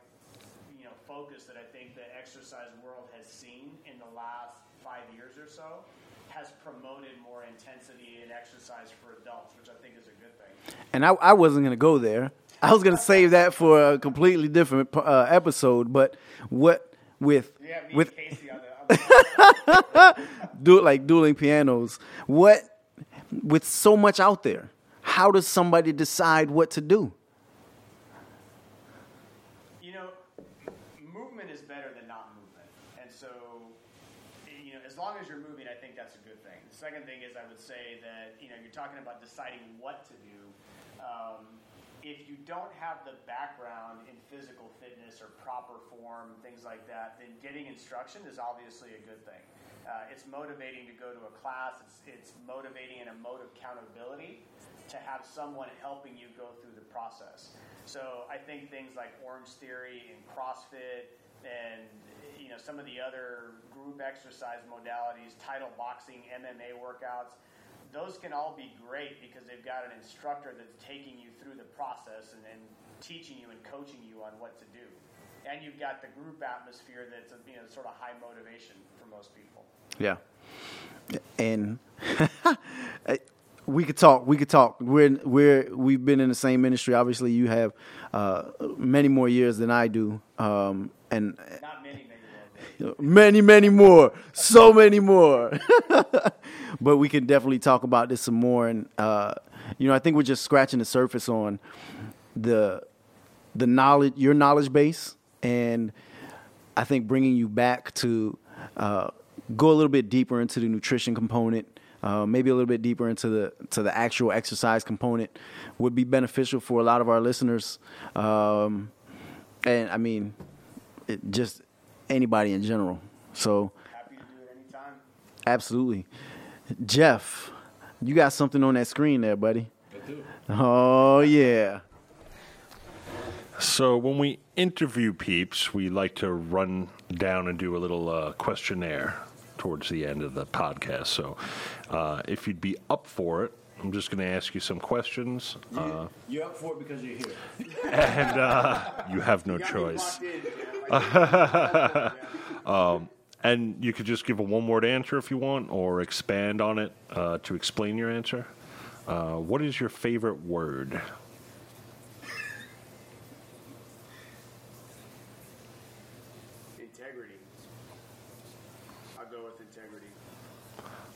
you know, focus that I think the exercise world has seen in the last five years or so has promoted more intensity in exercise for adults, which I think is a good thing. And I, I wasn't going to go there. I was going to save that for a completely different uh, episode. But what with Yeah, me with and Casey on the, on the do like dueling pianos? What with so much out there? How does somebody decide what to do? You know, movement is better than not movement. And so, you know, as long as you're moving, I think that's a good thing. The second thing is I would say that, you know, you're talking about deciding what to do. Um, if you don't have the background in physical fitness or proper form, things like that, then getting instruction is obviously a good thing. Uh, it's motivating to go to a class. It's, it's motivating and a mode of accountability to have someone helping you go through the process. So I think things like Orange Theory and CrossFit and you know some of the other group exercise modalities, title boxing, MMA workouts, those can all be great because they've got an instructor that's taking you through the process and, and teaching you and coaching you on what to do. And you've got the group atmosphere that's you know sort of high motivation for most people. Yeah. And we could talk. We could talk. We're we're we've been in the same industry. Obviously, you have uh, many more years than I do, um, and Not many, many more. many, many more. So many more. but we can definitely talk about this some more. And uh, you know, I think we're just scratching the surface on the the knowledge, your knowledge base, and I think bringing you back to uh, go a little bit deeper into the nutrition component. Uh, maybe a little bit deeper into the to the actual exercise component would be beneficial for a lot of our listeners, um, and I mean, it, just anybody in general. So, Happy to do it anytime. absolutely, Jeff, you got something on that screen there, buddy. I do. Oh yeah. So when we interview peeps, we like to run down and do a little uh, questionnaire towards the end of the podcast. So, uh, if you'd be up for it, I'm just going to ask you some questions, uh, You're up for it because you're here. and uh, you have no me choice. in, And you could just give a one word answer if you want, or expand on it uh, to explain your answer. Uh, what is your favorite word? integrity. I'll go with integrity.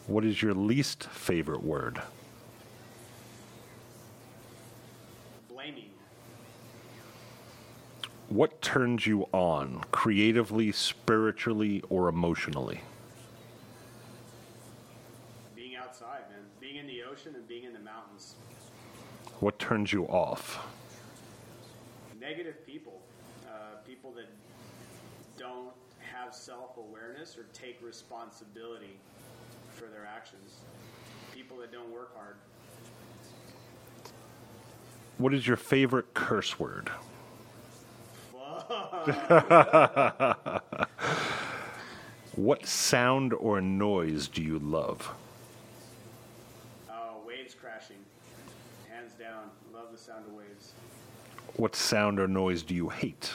What is your least favorite word? What turns you on, creatively, spiritually, or emotionally? Being outside, man. Being in the ocean and being in the mountains. What turns you off? Negative people. Uh, people that don't have self awareness or take responsibility for their actions. People that don't work hard. What is your favorite curse word? What sound or noise do you love? Oh, waves crashing. Hands down. Love the sound of waves. What sound or noise do you hate?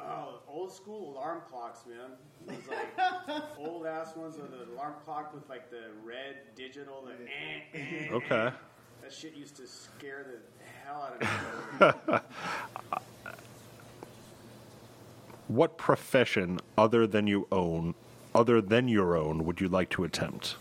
Oh, old school alarm clocks, man. Those like old ass ones with the alarm clock with like the red digital. The eh, eh, eh. Okay. That shit used to scare the hell out of me. What profession other than you own, other than your own, would you like to attempt?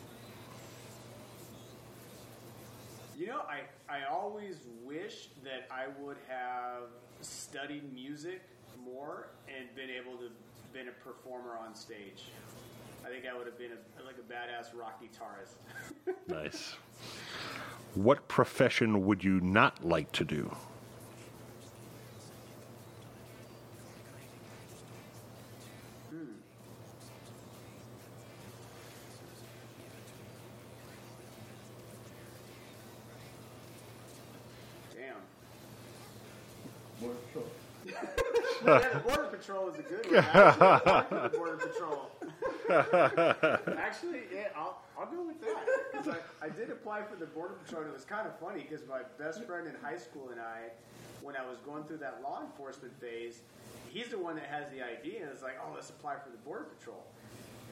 You know, I, I always wish that I would have studied music more and been able to been a performer on stage. I think I would have been a, like a badass rock guitarist. Nice. What profession would you not like to do? Patrol is a good one. The border patrol. Actually, yeah, I'll, I'll go with that. 'Cause I, I did apply for the border patrol, and it was kind of funny because my best friend in high school and I, when I was going through that law enforcement phase, he's the one that has the idea, and it's like, oh, let's apply for the border patrol.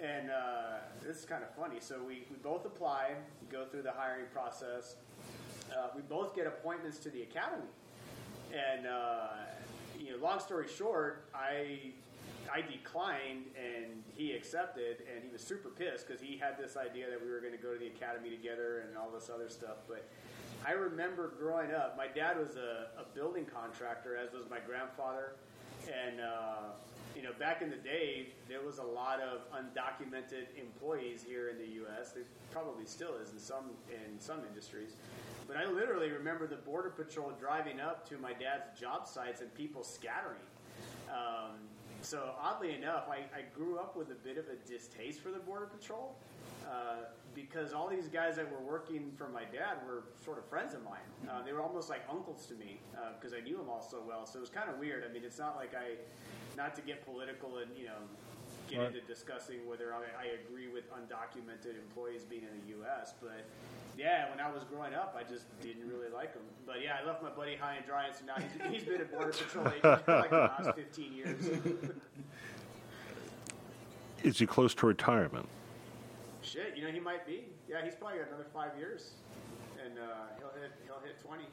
And uh, this is kind of funny. So we, we both apply, go through the hiring process. Uh, we both get appointments to the academy. And uh, you know, long story short, I I declined and he accepted, and he was super pissed because he had this idea that we were going to go to the academy together and all this other stuff. But I remember growing up, my dad was a, a building contractor, as was my grandfather, and uh, you know, back in the day, there was a lot of undocumented employees here in the U.S. There probably still is in some in some industries. But I literally remember the border patrol driving up to my dad's job sites and people scattering. Um, so oddly enough, I, I grew up with a bit of a distaste for the border patrol uh, because all these guys that were working for my dad were sort of friends of mine. Uh, they were almost like uncles to me because I knew them all so well. So it was kind of weird. I mean, it's not like I, not to get political and you know get Right. into discussing whether I, I agree with undocumented employees being in the U.S., but yeah, when I was growing up, I just didn't really like them. But yeah, I left my buddy high and dry, and so now he's, he's been a border patrol agent for like the last 15 years. Is he close to retirement? Shit, you know he might be. Yeah, he's probably got another five years, and uh, he'll hit he'll hit 20.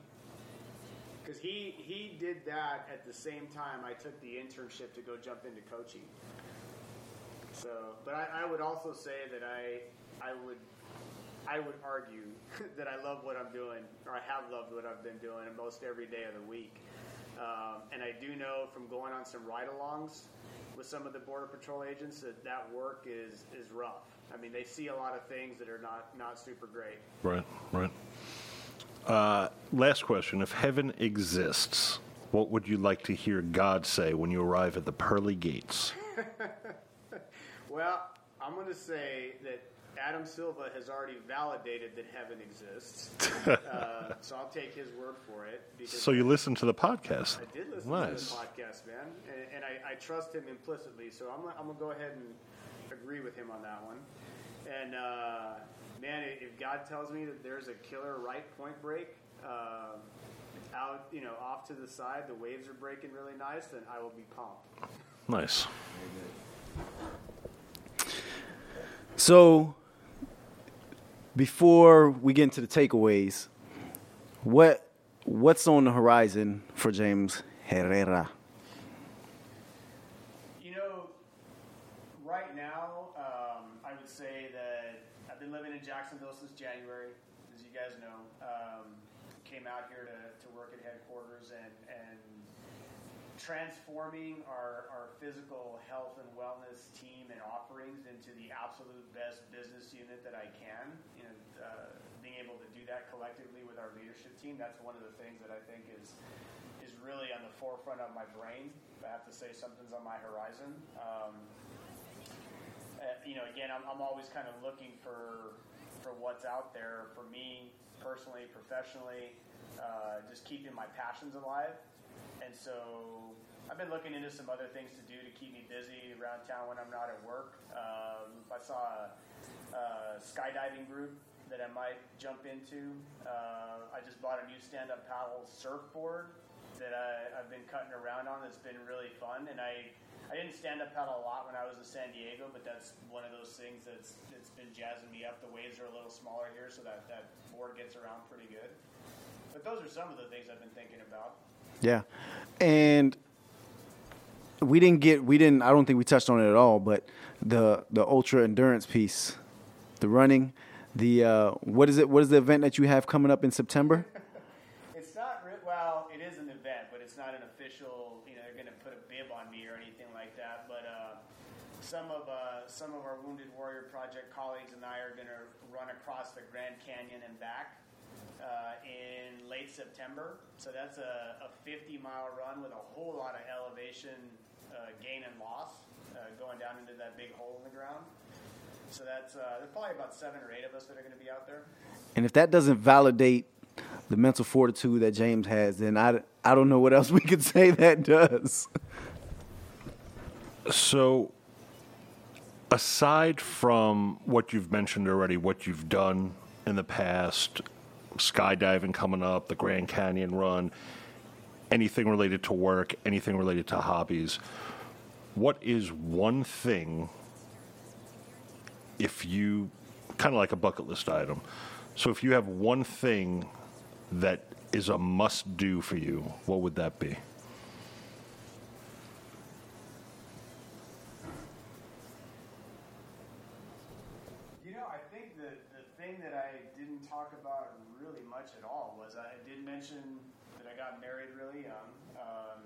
Because he he did that at the same time I took the internship to go jump into coaching. So, but I, I would also say that I I would I would argue that I love what I'm doing, or I have loved what I've been doing most every day of the week. Um, and I do know from going on some ride-alongs with some of the border patrol agents that that work is is rough. I mean, they see a lot of things that are not not super great. Right, right. Uh, last question. If heaven exists, what would you like to hear God say when you arrive at the pearly gates? Well, I'm going to say that Adam Silva has already validated that heaven exists, uh, so I'll take his word for it. Because So you listen to the podcast? I did listen Nice. to the podcast, man, and, and I, I trust him implicitly. So I'm, gonna- I'm gonna go ahead and agree with him on that one. And uh, man, if God tells me that there's a killer right point break uh, out, you know, off to the side, the waves are breaking really nice, then I will be pumped. Nice. So, before we get into the takeaways, what what's on the horizon for James Herrera? You know, right now, um, I would say that I've been living in Jacksonville since January, as you guys know. Um, came out here to, to work at headquarters and, and transforming our, our physical health and wellness team and offerings into the absolute best business unit that I can. Uh, being able to do that collectively with our leadership team, that's one of the things that I think is is really on the forefront of my brain. If I have to say something's on my horizon. Um, uh, you know, again, I'm, I'm always kind of looking for for what's out there for me personally, professionally, uh, just keeping my passions alive. And so I've been looking into some other things to do to keep me busy around town when I'm not at work. Um, I saw a, a skydiving group that I might jump into. Uh, I just bought a new stand-up paddle surfboard that I, I've been cutting around on. That's been really fun, and I I didn't stand up paddle a lot when I was in San Diego, but that's one of those things that's that's been jazzing me up. The waves are a little smaller here, so that that board gets around pretty good. But those are some of the things I've been thinking about. Yeah, and we didn't get we didn't. I don't think we touched on it at all. But the the ultra endurance piece, the running, the uh, what is it? What is the event that you have coming up in September? It's not re- well. It is an event, but it's not an official. You know, they're going to put a bib on me or anything like that. But uh, some of uh, some of our Wounded Warrior Project colleagues and I are going to run across the Grand Canyon and back uh, in late September. So that's a, a 50 mile run with a whole lot of elevation uh, gain and loss uh, going down into that big hole in the ground. So that's uh, there's probably about seven or eight of us that are going to be out there. And if that doesn't validate the mental fortitude that James has, then I, I don't know what else we could say that does. So, aside from what you've mentioned already, what you've done in the past, skydiving coming up, the Grand Canyon run, anything related to work, anything related to hobbies, what is one thing, if you kind of like a bucket list item? So, if you have one thing that is a must do for you, what would that be? You know, I think the, the thing that I didn't talk about really much at all was I did mention that I got married really young. Um,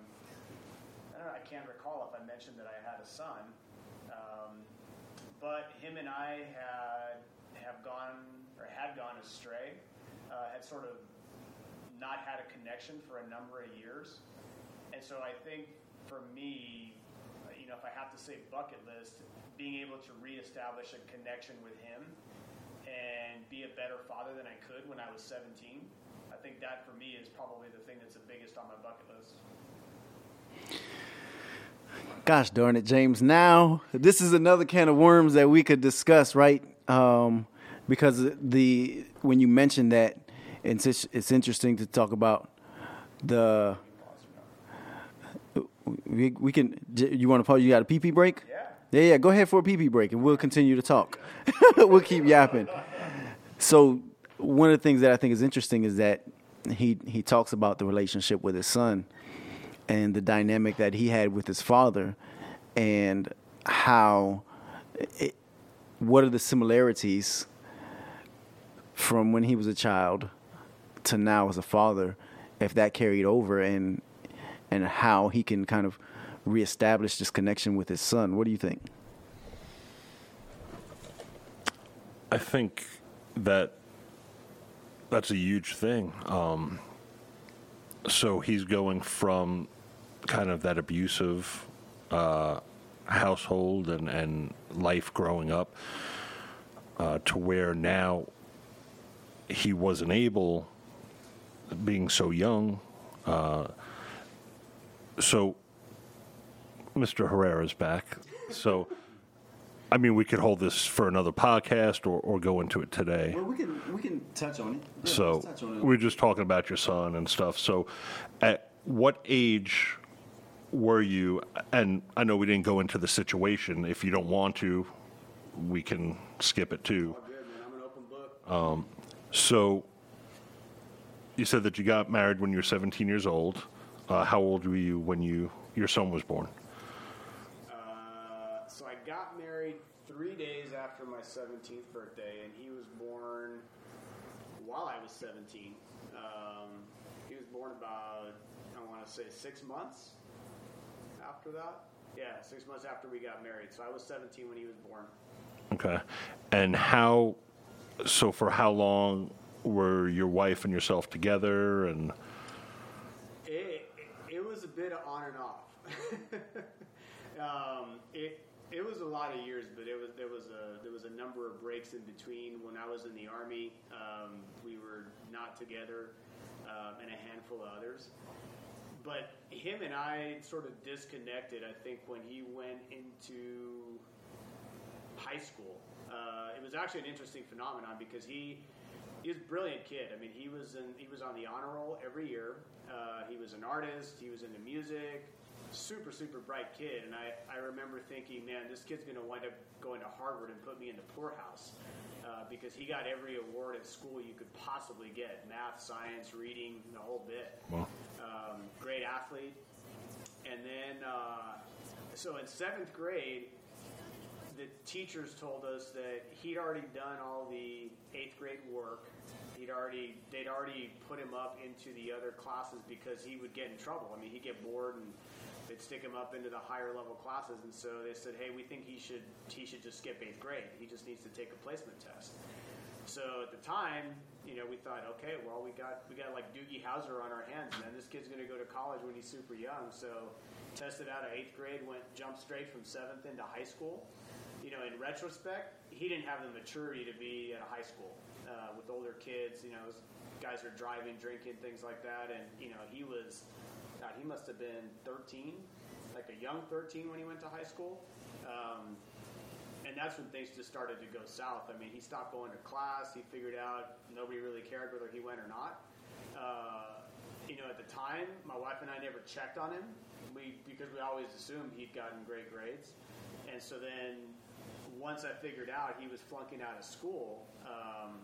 I don't know, I can't recall if I mentioned that I had a son. But him and I had have gone or had gone astray, uh, had sort of not had a connection for a number of years. And so I think for me, you know, if I have to say bucket list, being able to reestablish a connection with him and be a better father than I could when I was 17, I think that for me is probably the thing that's the biggest on my bucket list. Gosh darn it, James. Now, this is another can of worms that we could discuss, right? Um, because the when you mentioned that, it's it's interesting to talk about the. We, we can. You want to pause? You got a pee pee break? Yeah. Yeah, yeah. Go ahead for a pee pee break, and we'll continue to talk. we'll keep yapping. So one of the things that I think is interesting is that he he talks about the relationship with his son and the dynamic that he had with his father, and how it, what are the similarities from when he was a child to now as a father, if that carried over, and and how he can kind of reestablish this connection with his son. What do you think? I think that that's a huge thing. Um, so he's going from kind of that abusive uh, household and, and life growing up uh, to where now he wasn't able, being so young. Uh, so Mr. Herrera's back. So I mean, we could hold this for another podcast or, or go into it today. Well, we can we can touch on it. Yeah, So on it. we're just talking about your son and stuff. So, at what age were you? And I know we didn't go into the situation. If you don't want to, we can skip it too. All good, man. I'm an open book. So, you said that you got married when you were 17 years old. Uh, how old were you when you your son was born? Uh, so I got married three days after my 17th birthday, and he was born while I was 17. Um, he was born about, I want to say, six months after that. Yeah, six months after we got married. So I was 17 when he was born. Okay. And how? So for how long were your wife and yourself together? And It, it, it was a bit of on and off. um, it it was a lot of years, but it was there was a there was a number of breaks in between. When I was in the army, um, we were not together, um, and a handful of others. But him and I sort of disconnected. I think when he went into high school. Uh, it was actually an interesting phenomenon because he he was a brilliant kid. I mean, he was in he was on the honor roll every year. Uh, he was an artist. He was into music. Super super bright kid. And I I remember thinking, man, this kid's going to wind up going to Harvard and put me in the poorhouse. Uh, because he got every award at school you could possibly get math, science, reading, the whole bit. Um, great athlete. And then, uh, so in seventh grade, the teachers told us that he'd already done all the eighth grade work. He'd already they'd already put him up into the other classes because he would get in trouble. I mean, he'd get bored and they'd stick him up into the higher level classes. And so they said, "Hey, we think he should he should just skip eighth grade. He just needs to take a placement test." So at the time, you know, we thought, okay, well, we got we got like Doogie Howser on our hands, man. This kid's going to go to college when he's super young. So tested out of eighth grade, went jumped straight from seventh into high school. You know, in retrospect, he didn't have the maturity to be at a high school uh, with older kids. You know, guys are driving, drinking, things like that, and you know, he was, God, he must have been 13, like a young 13 when he went to high school. Um, and that's when things just started to go south. I mean, he stopped going to class. He figured out nobody really cared whether he went or not. Uh, you know, at the time, my wife and I never checked on him. We because we always assumed he'd gotten great grades, and so then once I figured out he was flunking out of school. Um,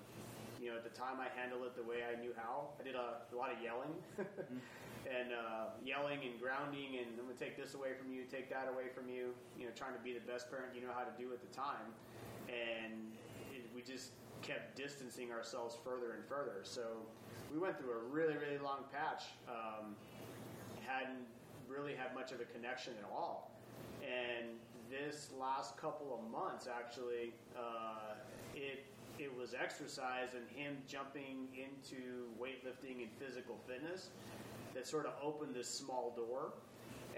know, at the time I handled it the way I knew how. I did a, a lot of yelling, and uh, yelling and grounding, and I'm gonna take this away from you, take that away from you. You know, trying to be the best parent you know how to do at the time, and it, we just kept distancing ourselves further and further. So we went through a really, really long patch. Um, hadn't really had much of a connection at all, and this last couple of months, actually, uh, it it was exercise and him jumping into weightlifting and physical fitness that sort of opened this small door.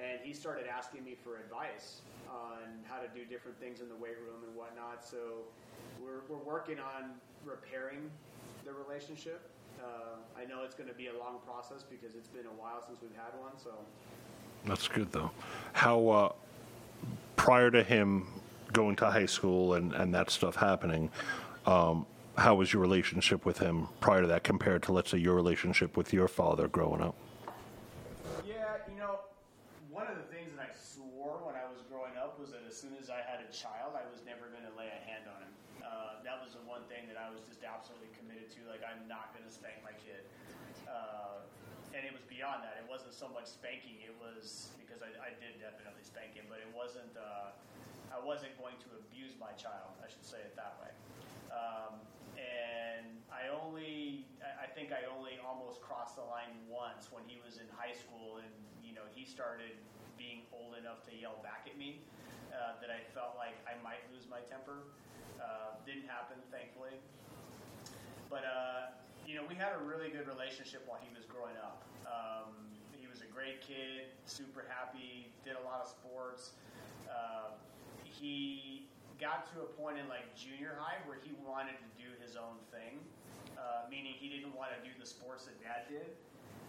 And he started asking me for advice on how to do different things in the weight room and whatnot. So we're, we're working on repairing the relationship. Uh, I know it's going to be a long process because it's been a while since we've had one. So that's good though. How uh, prior to him going to high school and, and that stuff happening, um, how was your relationship with him prior to that compared to, let's say, your relationship with your father growing up? Yeah, you know, one of the things that I swore when I was growing up was that as soon as I had a child, I was never going to lay a hand on him. Uh, that was the one thing that I was just absolutely committed to. Like, I'm not going to spank my kid. Uh, and it was beyond that. It wasn't so much spanking. It was because I, I did definitely spank him, but it wasn't. Uh, I wasn't going to abuse my child. I should say it that way. Um, and I only, I think I only almost crossed the line once when he was in high school, and you know he started being old enough to yell back at me uh, that I felt like I might lose my temper. Uh, didn't happen, thankfully. But uh, you know, we had a really good relationship while he was growing up. Um, he was a great kid, super happy, did a lot of sports. Uh, he got to a point in like junior high where he wanted to do his own thing, uh, meaning he didn't want to do the sports that dad did.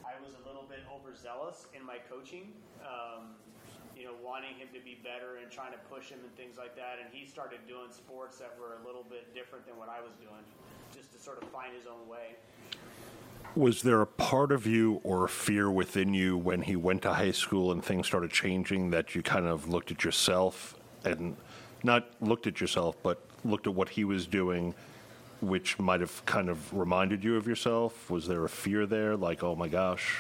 I was a little bit overzealous in my coaching. Um, you know, wanting him to be better and trying to push him and things like that. And he started doing sports that were a little bit different than what I was doing, just to sort of find his own way. Was there a part of you or a fear within you when he went to high school and things started changing that you kind of looked at yourself and not looked at yourself, but looked at what he was doing, which might have kind of reminded you of yourself? Was there a fear there, like, oh my gosh?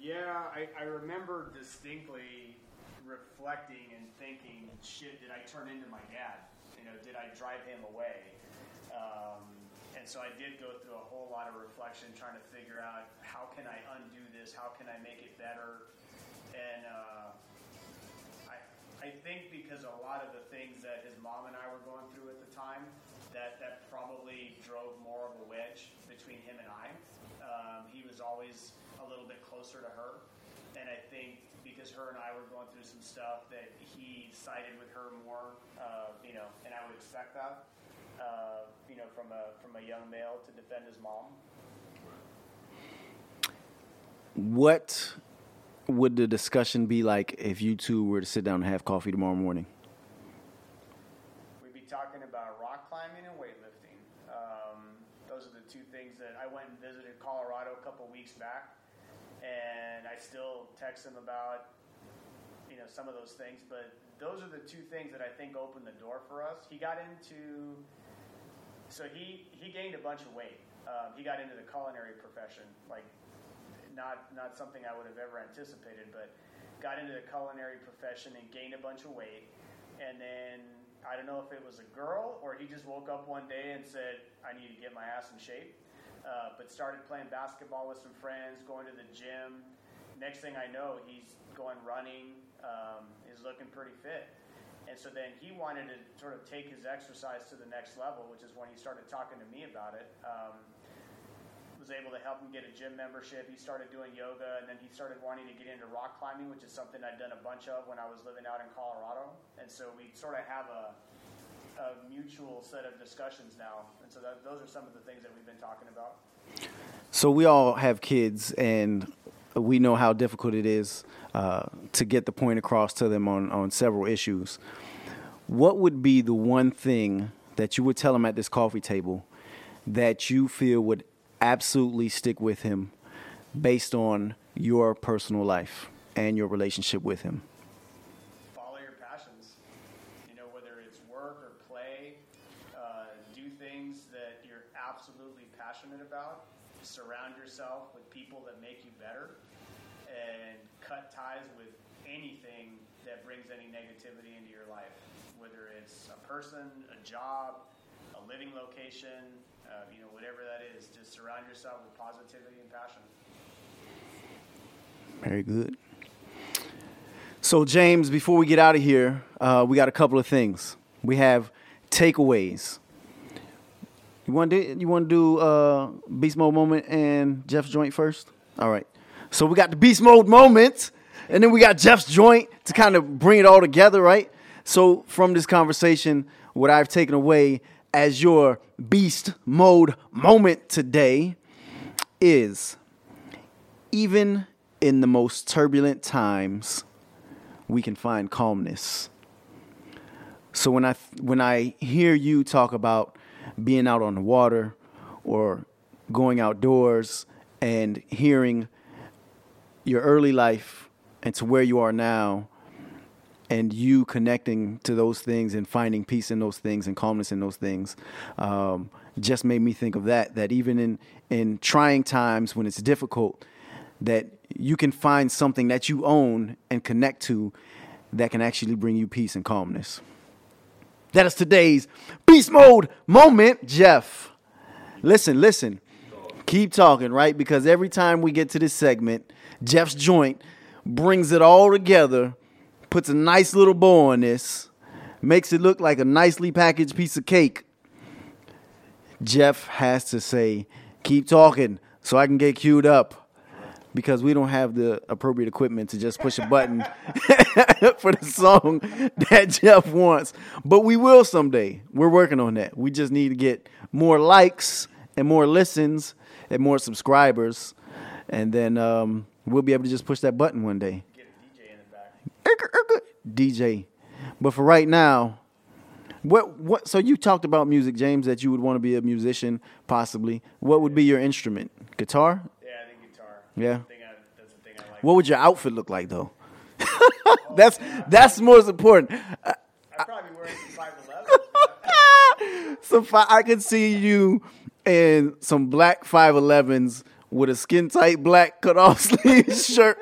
Yeah, I, I remember distinctly reflecting and thinking, shit, did I turn into my dad? You know, did I drive him away? Um, and so I did go through a whole lot of reflection trying to figure out how can I undo this? How can I make it better? And uh, I, think because a lot of the things that his mom and I were going through at the time, that, that probably drove more of a wedge between him and I. Um, he was always a little bit closer to her. And I think because her and I were going through some stuff that he sided with her more, uh, you know, and I would expect that, uh, you know, from a, from a young male to defend his mom. What would the discussion be like if you two were to sit down and have coffee tomorrow morning? We'd be talking about rock climbing and weightlifting. Um, those are the two things that I went and visited Colorado a couple weeks back, and I still text him about, you know, some of those things. But those are the two things that I think opened the door for us. He got into, so he he gained a bunch of weight. Um, he got into the culinary profession, like not not something I would have ever anticipated, but got into the culinary profession and gained a bunch of weight. And then I don't know if it was a girl or he just woke up one day and said, "I need to get my ass in shape." Uh, but started playing basketball with some friends, going to the gym. Next thing I know, he's going running. Um, is looking pretty fit. And so then he wanted to sort of take his exercise to the next level, which is when he started talking to me about it. Um, was able to help him get a gym membership. He started doing yoga, and then he started wanting to get into rock climbing, which is something I'd done a bunch of when I was living out in Colorado. And so we sort of have a, a mutual set of discussions now. And so that, those are some of the things that we've been talking about. So we all have kids, and we know how difficult it is uh, to get the point across to them on, on several issues. What would be the one thing that you would tell them at this coffee table that you feel would absolutely stick with him based on your personal life and your relationship with him? follow your passions. You know, whether it's work or play, uh, do things that you're absolutely passionate about. Surround yourself with people that make you better, and cut ties with anything that brings any negativity into your life. Whether it's a person, a job, living location, uh, you know, whatever that is, just surround yourself with positivity and passion. Very good. So, James, before we get out of here, uh, we got a couple of things. We have takeaways. You want to do, you want to do uh, beast mode moment and Jeff's joint first? All right. So we got the beast mode moment, and then we got Jeff's joint to kind of bring it all together, right? So from this conversation, what I've taken away as your beast mode moment today is even in the most turbulent times, we can find calmness. So when I when I hear you talk about being out on the water or going outdoors and hearing your early life and to where you are now and you connecting to those things and finding peace in those things and calmness in those things um, just made me think of that that even in in trying times when it's difficult that you can find something that you own and connect to that can actually bring you peace and calmness. That is today's beast mode moment jeff. Listen listen. Keep talking right? Because every time we get to this segment jeff's joint brings it all together puts a nice little bow on this, makes it look like a nicely packaged piece of cake. Jeff has to say, keep talking so I can get queued up because we don't have the appropriate equipment to just push a button for the song that Jeff wants. But we will someday. We're working on that. We just need to get more likes and more listens and more subscribers. And then um, we'll be able to just push that button one day. DJ in the back. DJ. But for right now, what what? So you talked about music, James, that you would want to be a musician, possibly. What would be your instrument? Guitar? Yeah, I think guitar. Yeah. I, that's the thing I like. What would your outfit look like though? that's that's most important. I'd uh, uh, probably be wearing some 5'11. So fi- I could see you in some black 511s with a skin tight black cut off sleeve shirt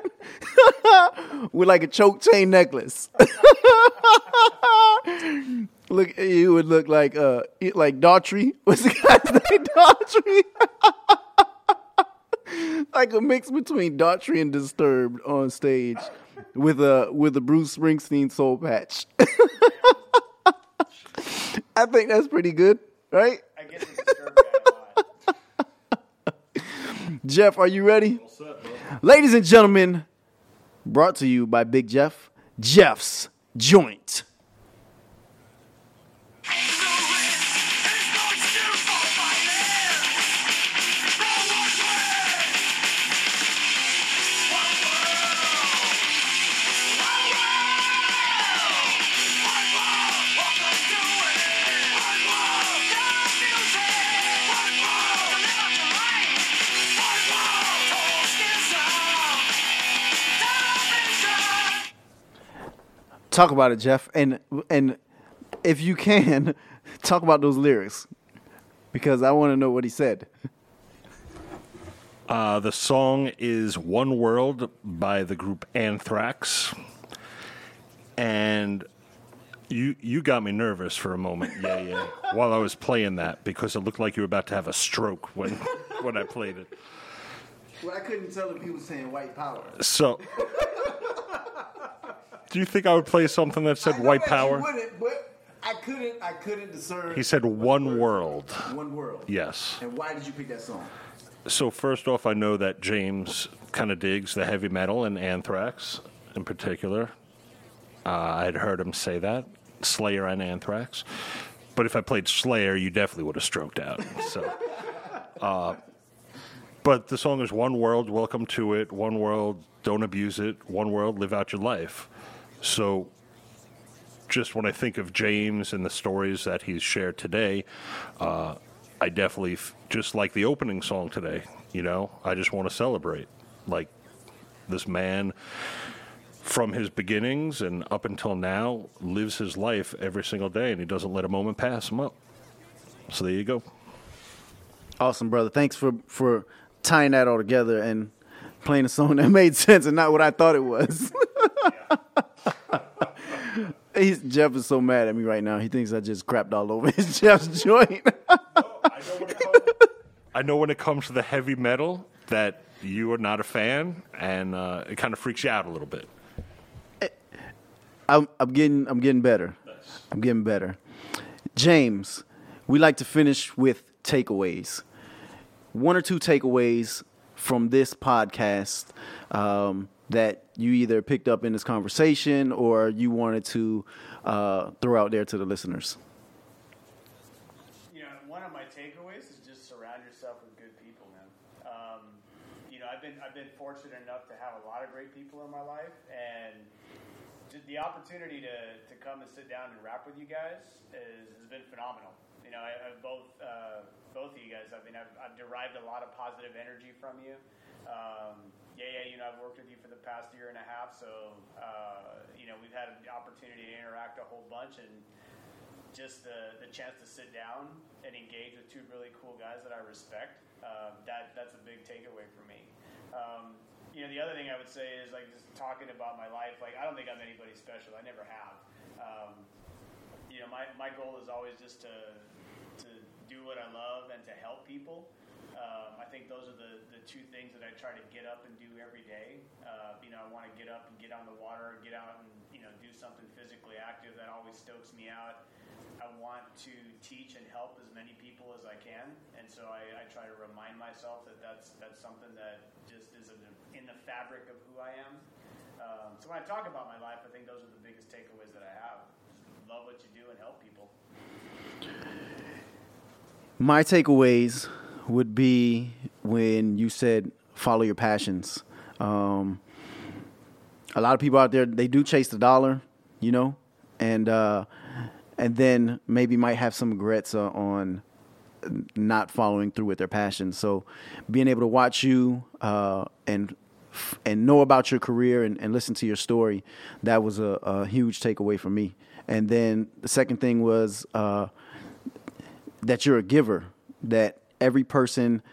with like a choke chain necklace. look, you would look like uh like Daughtry. What's the guy's name? Daughtry. like a mix between Daughtry and Disturbed on stage with a with a Bruce Springsteen soul patch. I think that's pretty good, right? I lot. Jeff, are you ready? Ladies and gentlemen, brought to you by Big Jeff, Jeff's Joint. Talk about it, Jeff, and and if you can, talk about those lyrics because I want to know what he said. Uh, the song is One World by the group Anthrax. And you you got me nervous for a moment, yeah, yeah, while I was playing that because it looked like you were about to have a stroke when when I played it. Well, I couldn't tell if he was saying white power. So, do you think I would play something that said white power? wouldn't, but I couldn't. I couldn't discern He said One World. one world. Yes. And why did you pick that song? So first off, I know that James kind of digs the heavy metal and Anthrax in particular. Uh, I'd heard him say that Slayer and Anthrax, but if I played Slayer, you definitely would have stroked out. So, uh, but the song is "One World, Welcome to It." One world, don't abuse it. One world, live out your life. So, just when I think of James and the stories that he's shared today, uh, I definitely just like the opening song today. You know, I just want to celebrate, like this man from his beginnings and up until now lives his life every single day, and he doesn't let a moment pass him up. So there you go. Awesome, brother. Thanks for for tying that all together and playing a song that made sense and not what I thought it was. He's, Jeff is so mad at me right now. He thinks I just crapped all over his Jeff's joint. I know when it comes to the heavy metal that you are not a fan, and uh, it kind of freaks you out a little bit. I'm, I'm getting I'm getting better. I'm getting better. James, we like to finish with takeaways. One or two takeaways from this podcast um, that you either picked up in this conversation or you wanted to uh, throw out there to the listeners. You know, one of my takeaways is just surround yourself with good people, man. Um, you know, I've been I've been fortunate enough to have a lot of great people in my life, and the opportunity to, to come and sit down and rap with you guys is, has been phenomenal. You know, I, both uh, both of you guys. I mean, I've, I've derived a lot of positive energy from you. Um, yeah, yeah. You know, I've worked with you for the past year and a half, so uh, you know we've had the opportunity to interact a whole bunch and just the, the chance to sit down and engage with two really cool guys that I respect, uh, that that's a big takeaway for me. Um, you know, the other thing I would say is like just talking about my life. Like, I don't think I'm anybody special. I never have. Um, you know, my, my goal is always just to to do what I love and to help people. Um, I think those are the, the two things that I try to get up and do every day. Uh, you know, I want to get up and get on the water, get out and you know do something physically active. That always stokes me out. I want to teach and help as many people as I can, and so I, I try to remind myself that that's that's something that just is in the, fabric of who I am. Um, so when I talk about my life, I think those are the biggest takeaways that I have. Just love what you do and help people. My takeaways would be when you said follow your passions. Um, a lot of people out there they do chase the dollar. you know, and uh, and then maybe might have some regrets uh, on not following through with their passion. So being able to watch you uh, and and know about your career and, and listen to your story, that was a, a huge takeaway for me. And then the second thing was uh, that you're a giver. That every person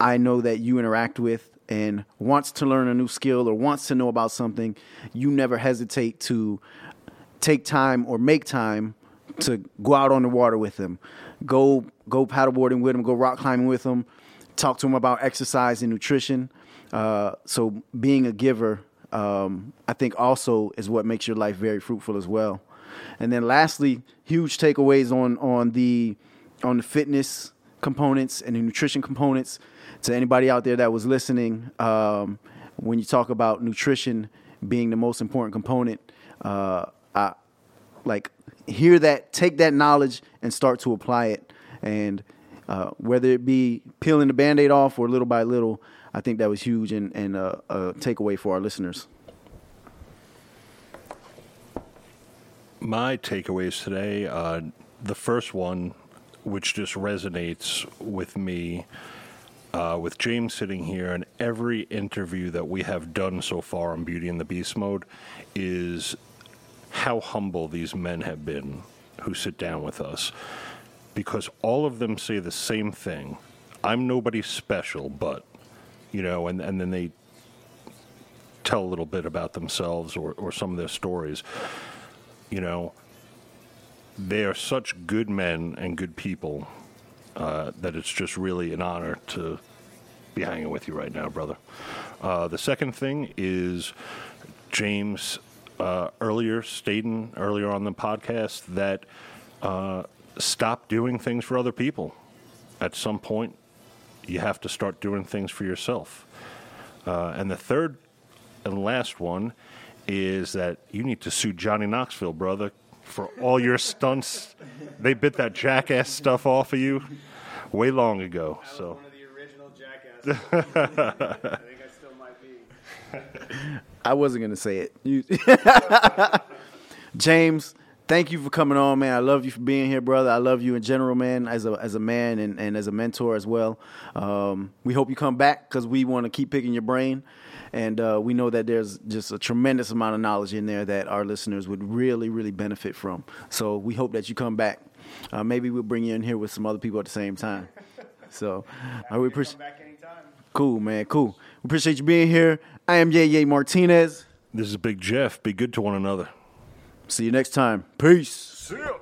I know that you interact with and wants to learn a new skill or wants to know about something, you never hesitate to take time or make time to go out on the water with them, go go paddleboarding with them, go rock climbing with them, talk to them about exercise and nutrition. Uh, so being a giver, um, I think also is what makes your life very fruitful as well. And then lastly, huge takeaways on on the on the fitness components and the nutrition components. To anybody out there that was listening, um, when you talk about nutrition being the most important component, uh, I like hear that, take that knowledge, and start to apply it. And uh, whether it be peeling the band-aid off or little by little, I think that was huge and, and uh, a takeaway for our listeners. My takeaways today, uh, the first one, which just resonates with me, uh, with James sitting here, and every interview that we have done so far on Beauty and the Beast mode is how humble these men have been who sit down with us. Because all of them say the same thing I'm nobody special, but, you know, and, and then they tell a little bit about themselves or, or some of their stories. You know, they are such good men and good people uh, that it's just really an honor to be hanging with you right now, brother. Uh, the second thing is James uh, earlier stating earlier on the podcast that uh, stop doing things for other people. At some point, you have to start doing things for yourself. Uh, and the third and last one is that you need to sue Johnny Knoxville, brother, for all your stunts. They bit that jackass stuff off of you way long ago. I was So one of the original jackasses. I think I still might be. I wasn't gonna say it. You- James, thank you for coming on, man. I love you for being here, brother. I love you in general, man, as a as a man and, and as a mentor as well. Um, we hope you come back because we want to keep picking your brain, and uh, we know that there's just a tremendous amount of knowledge in there that our listeners would really, really benefit from. So we hope that you come back. Uh, maybe we'll bring you in here with some other people at the same time. So I would appreciate. Come back anytime. Cool, man. Cool. We appreciate you being here. I am Ye Ye Martinez. this is Big Jeff. Be good to one another. See you next time. Peace. See ya.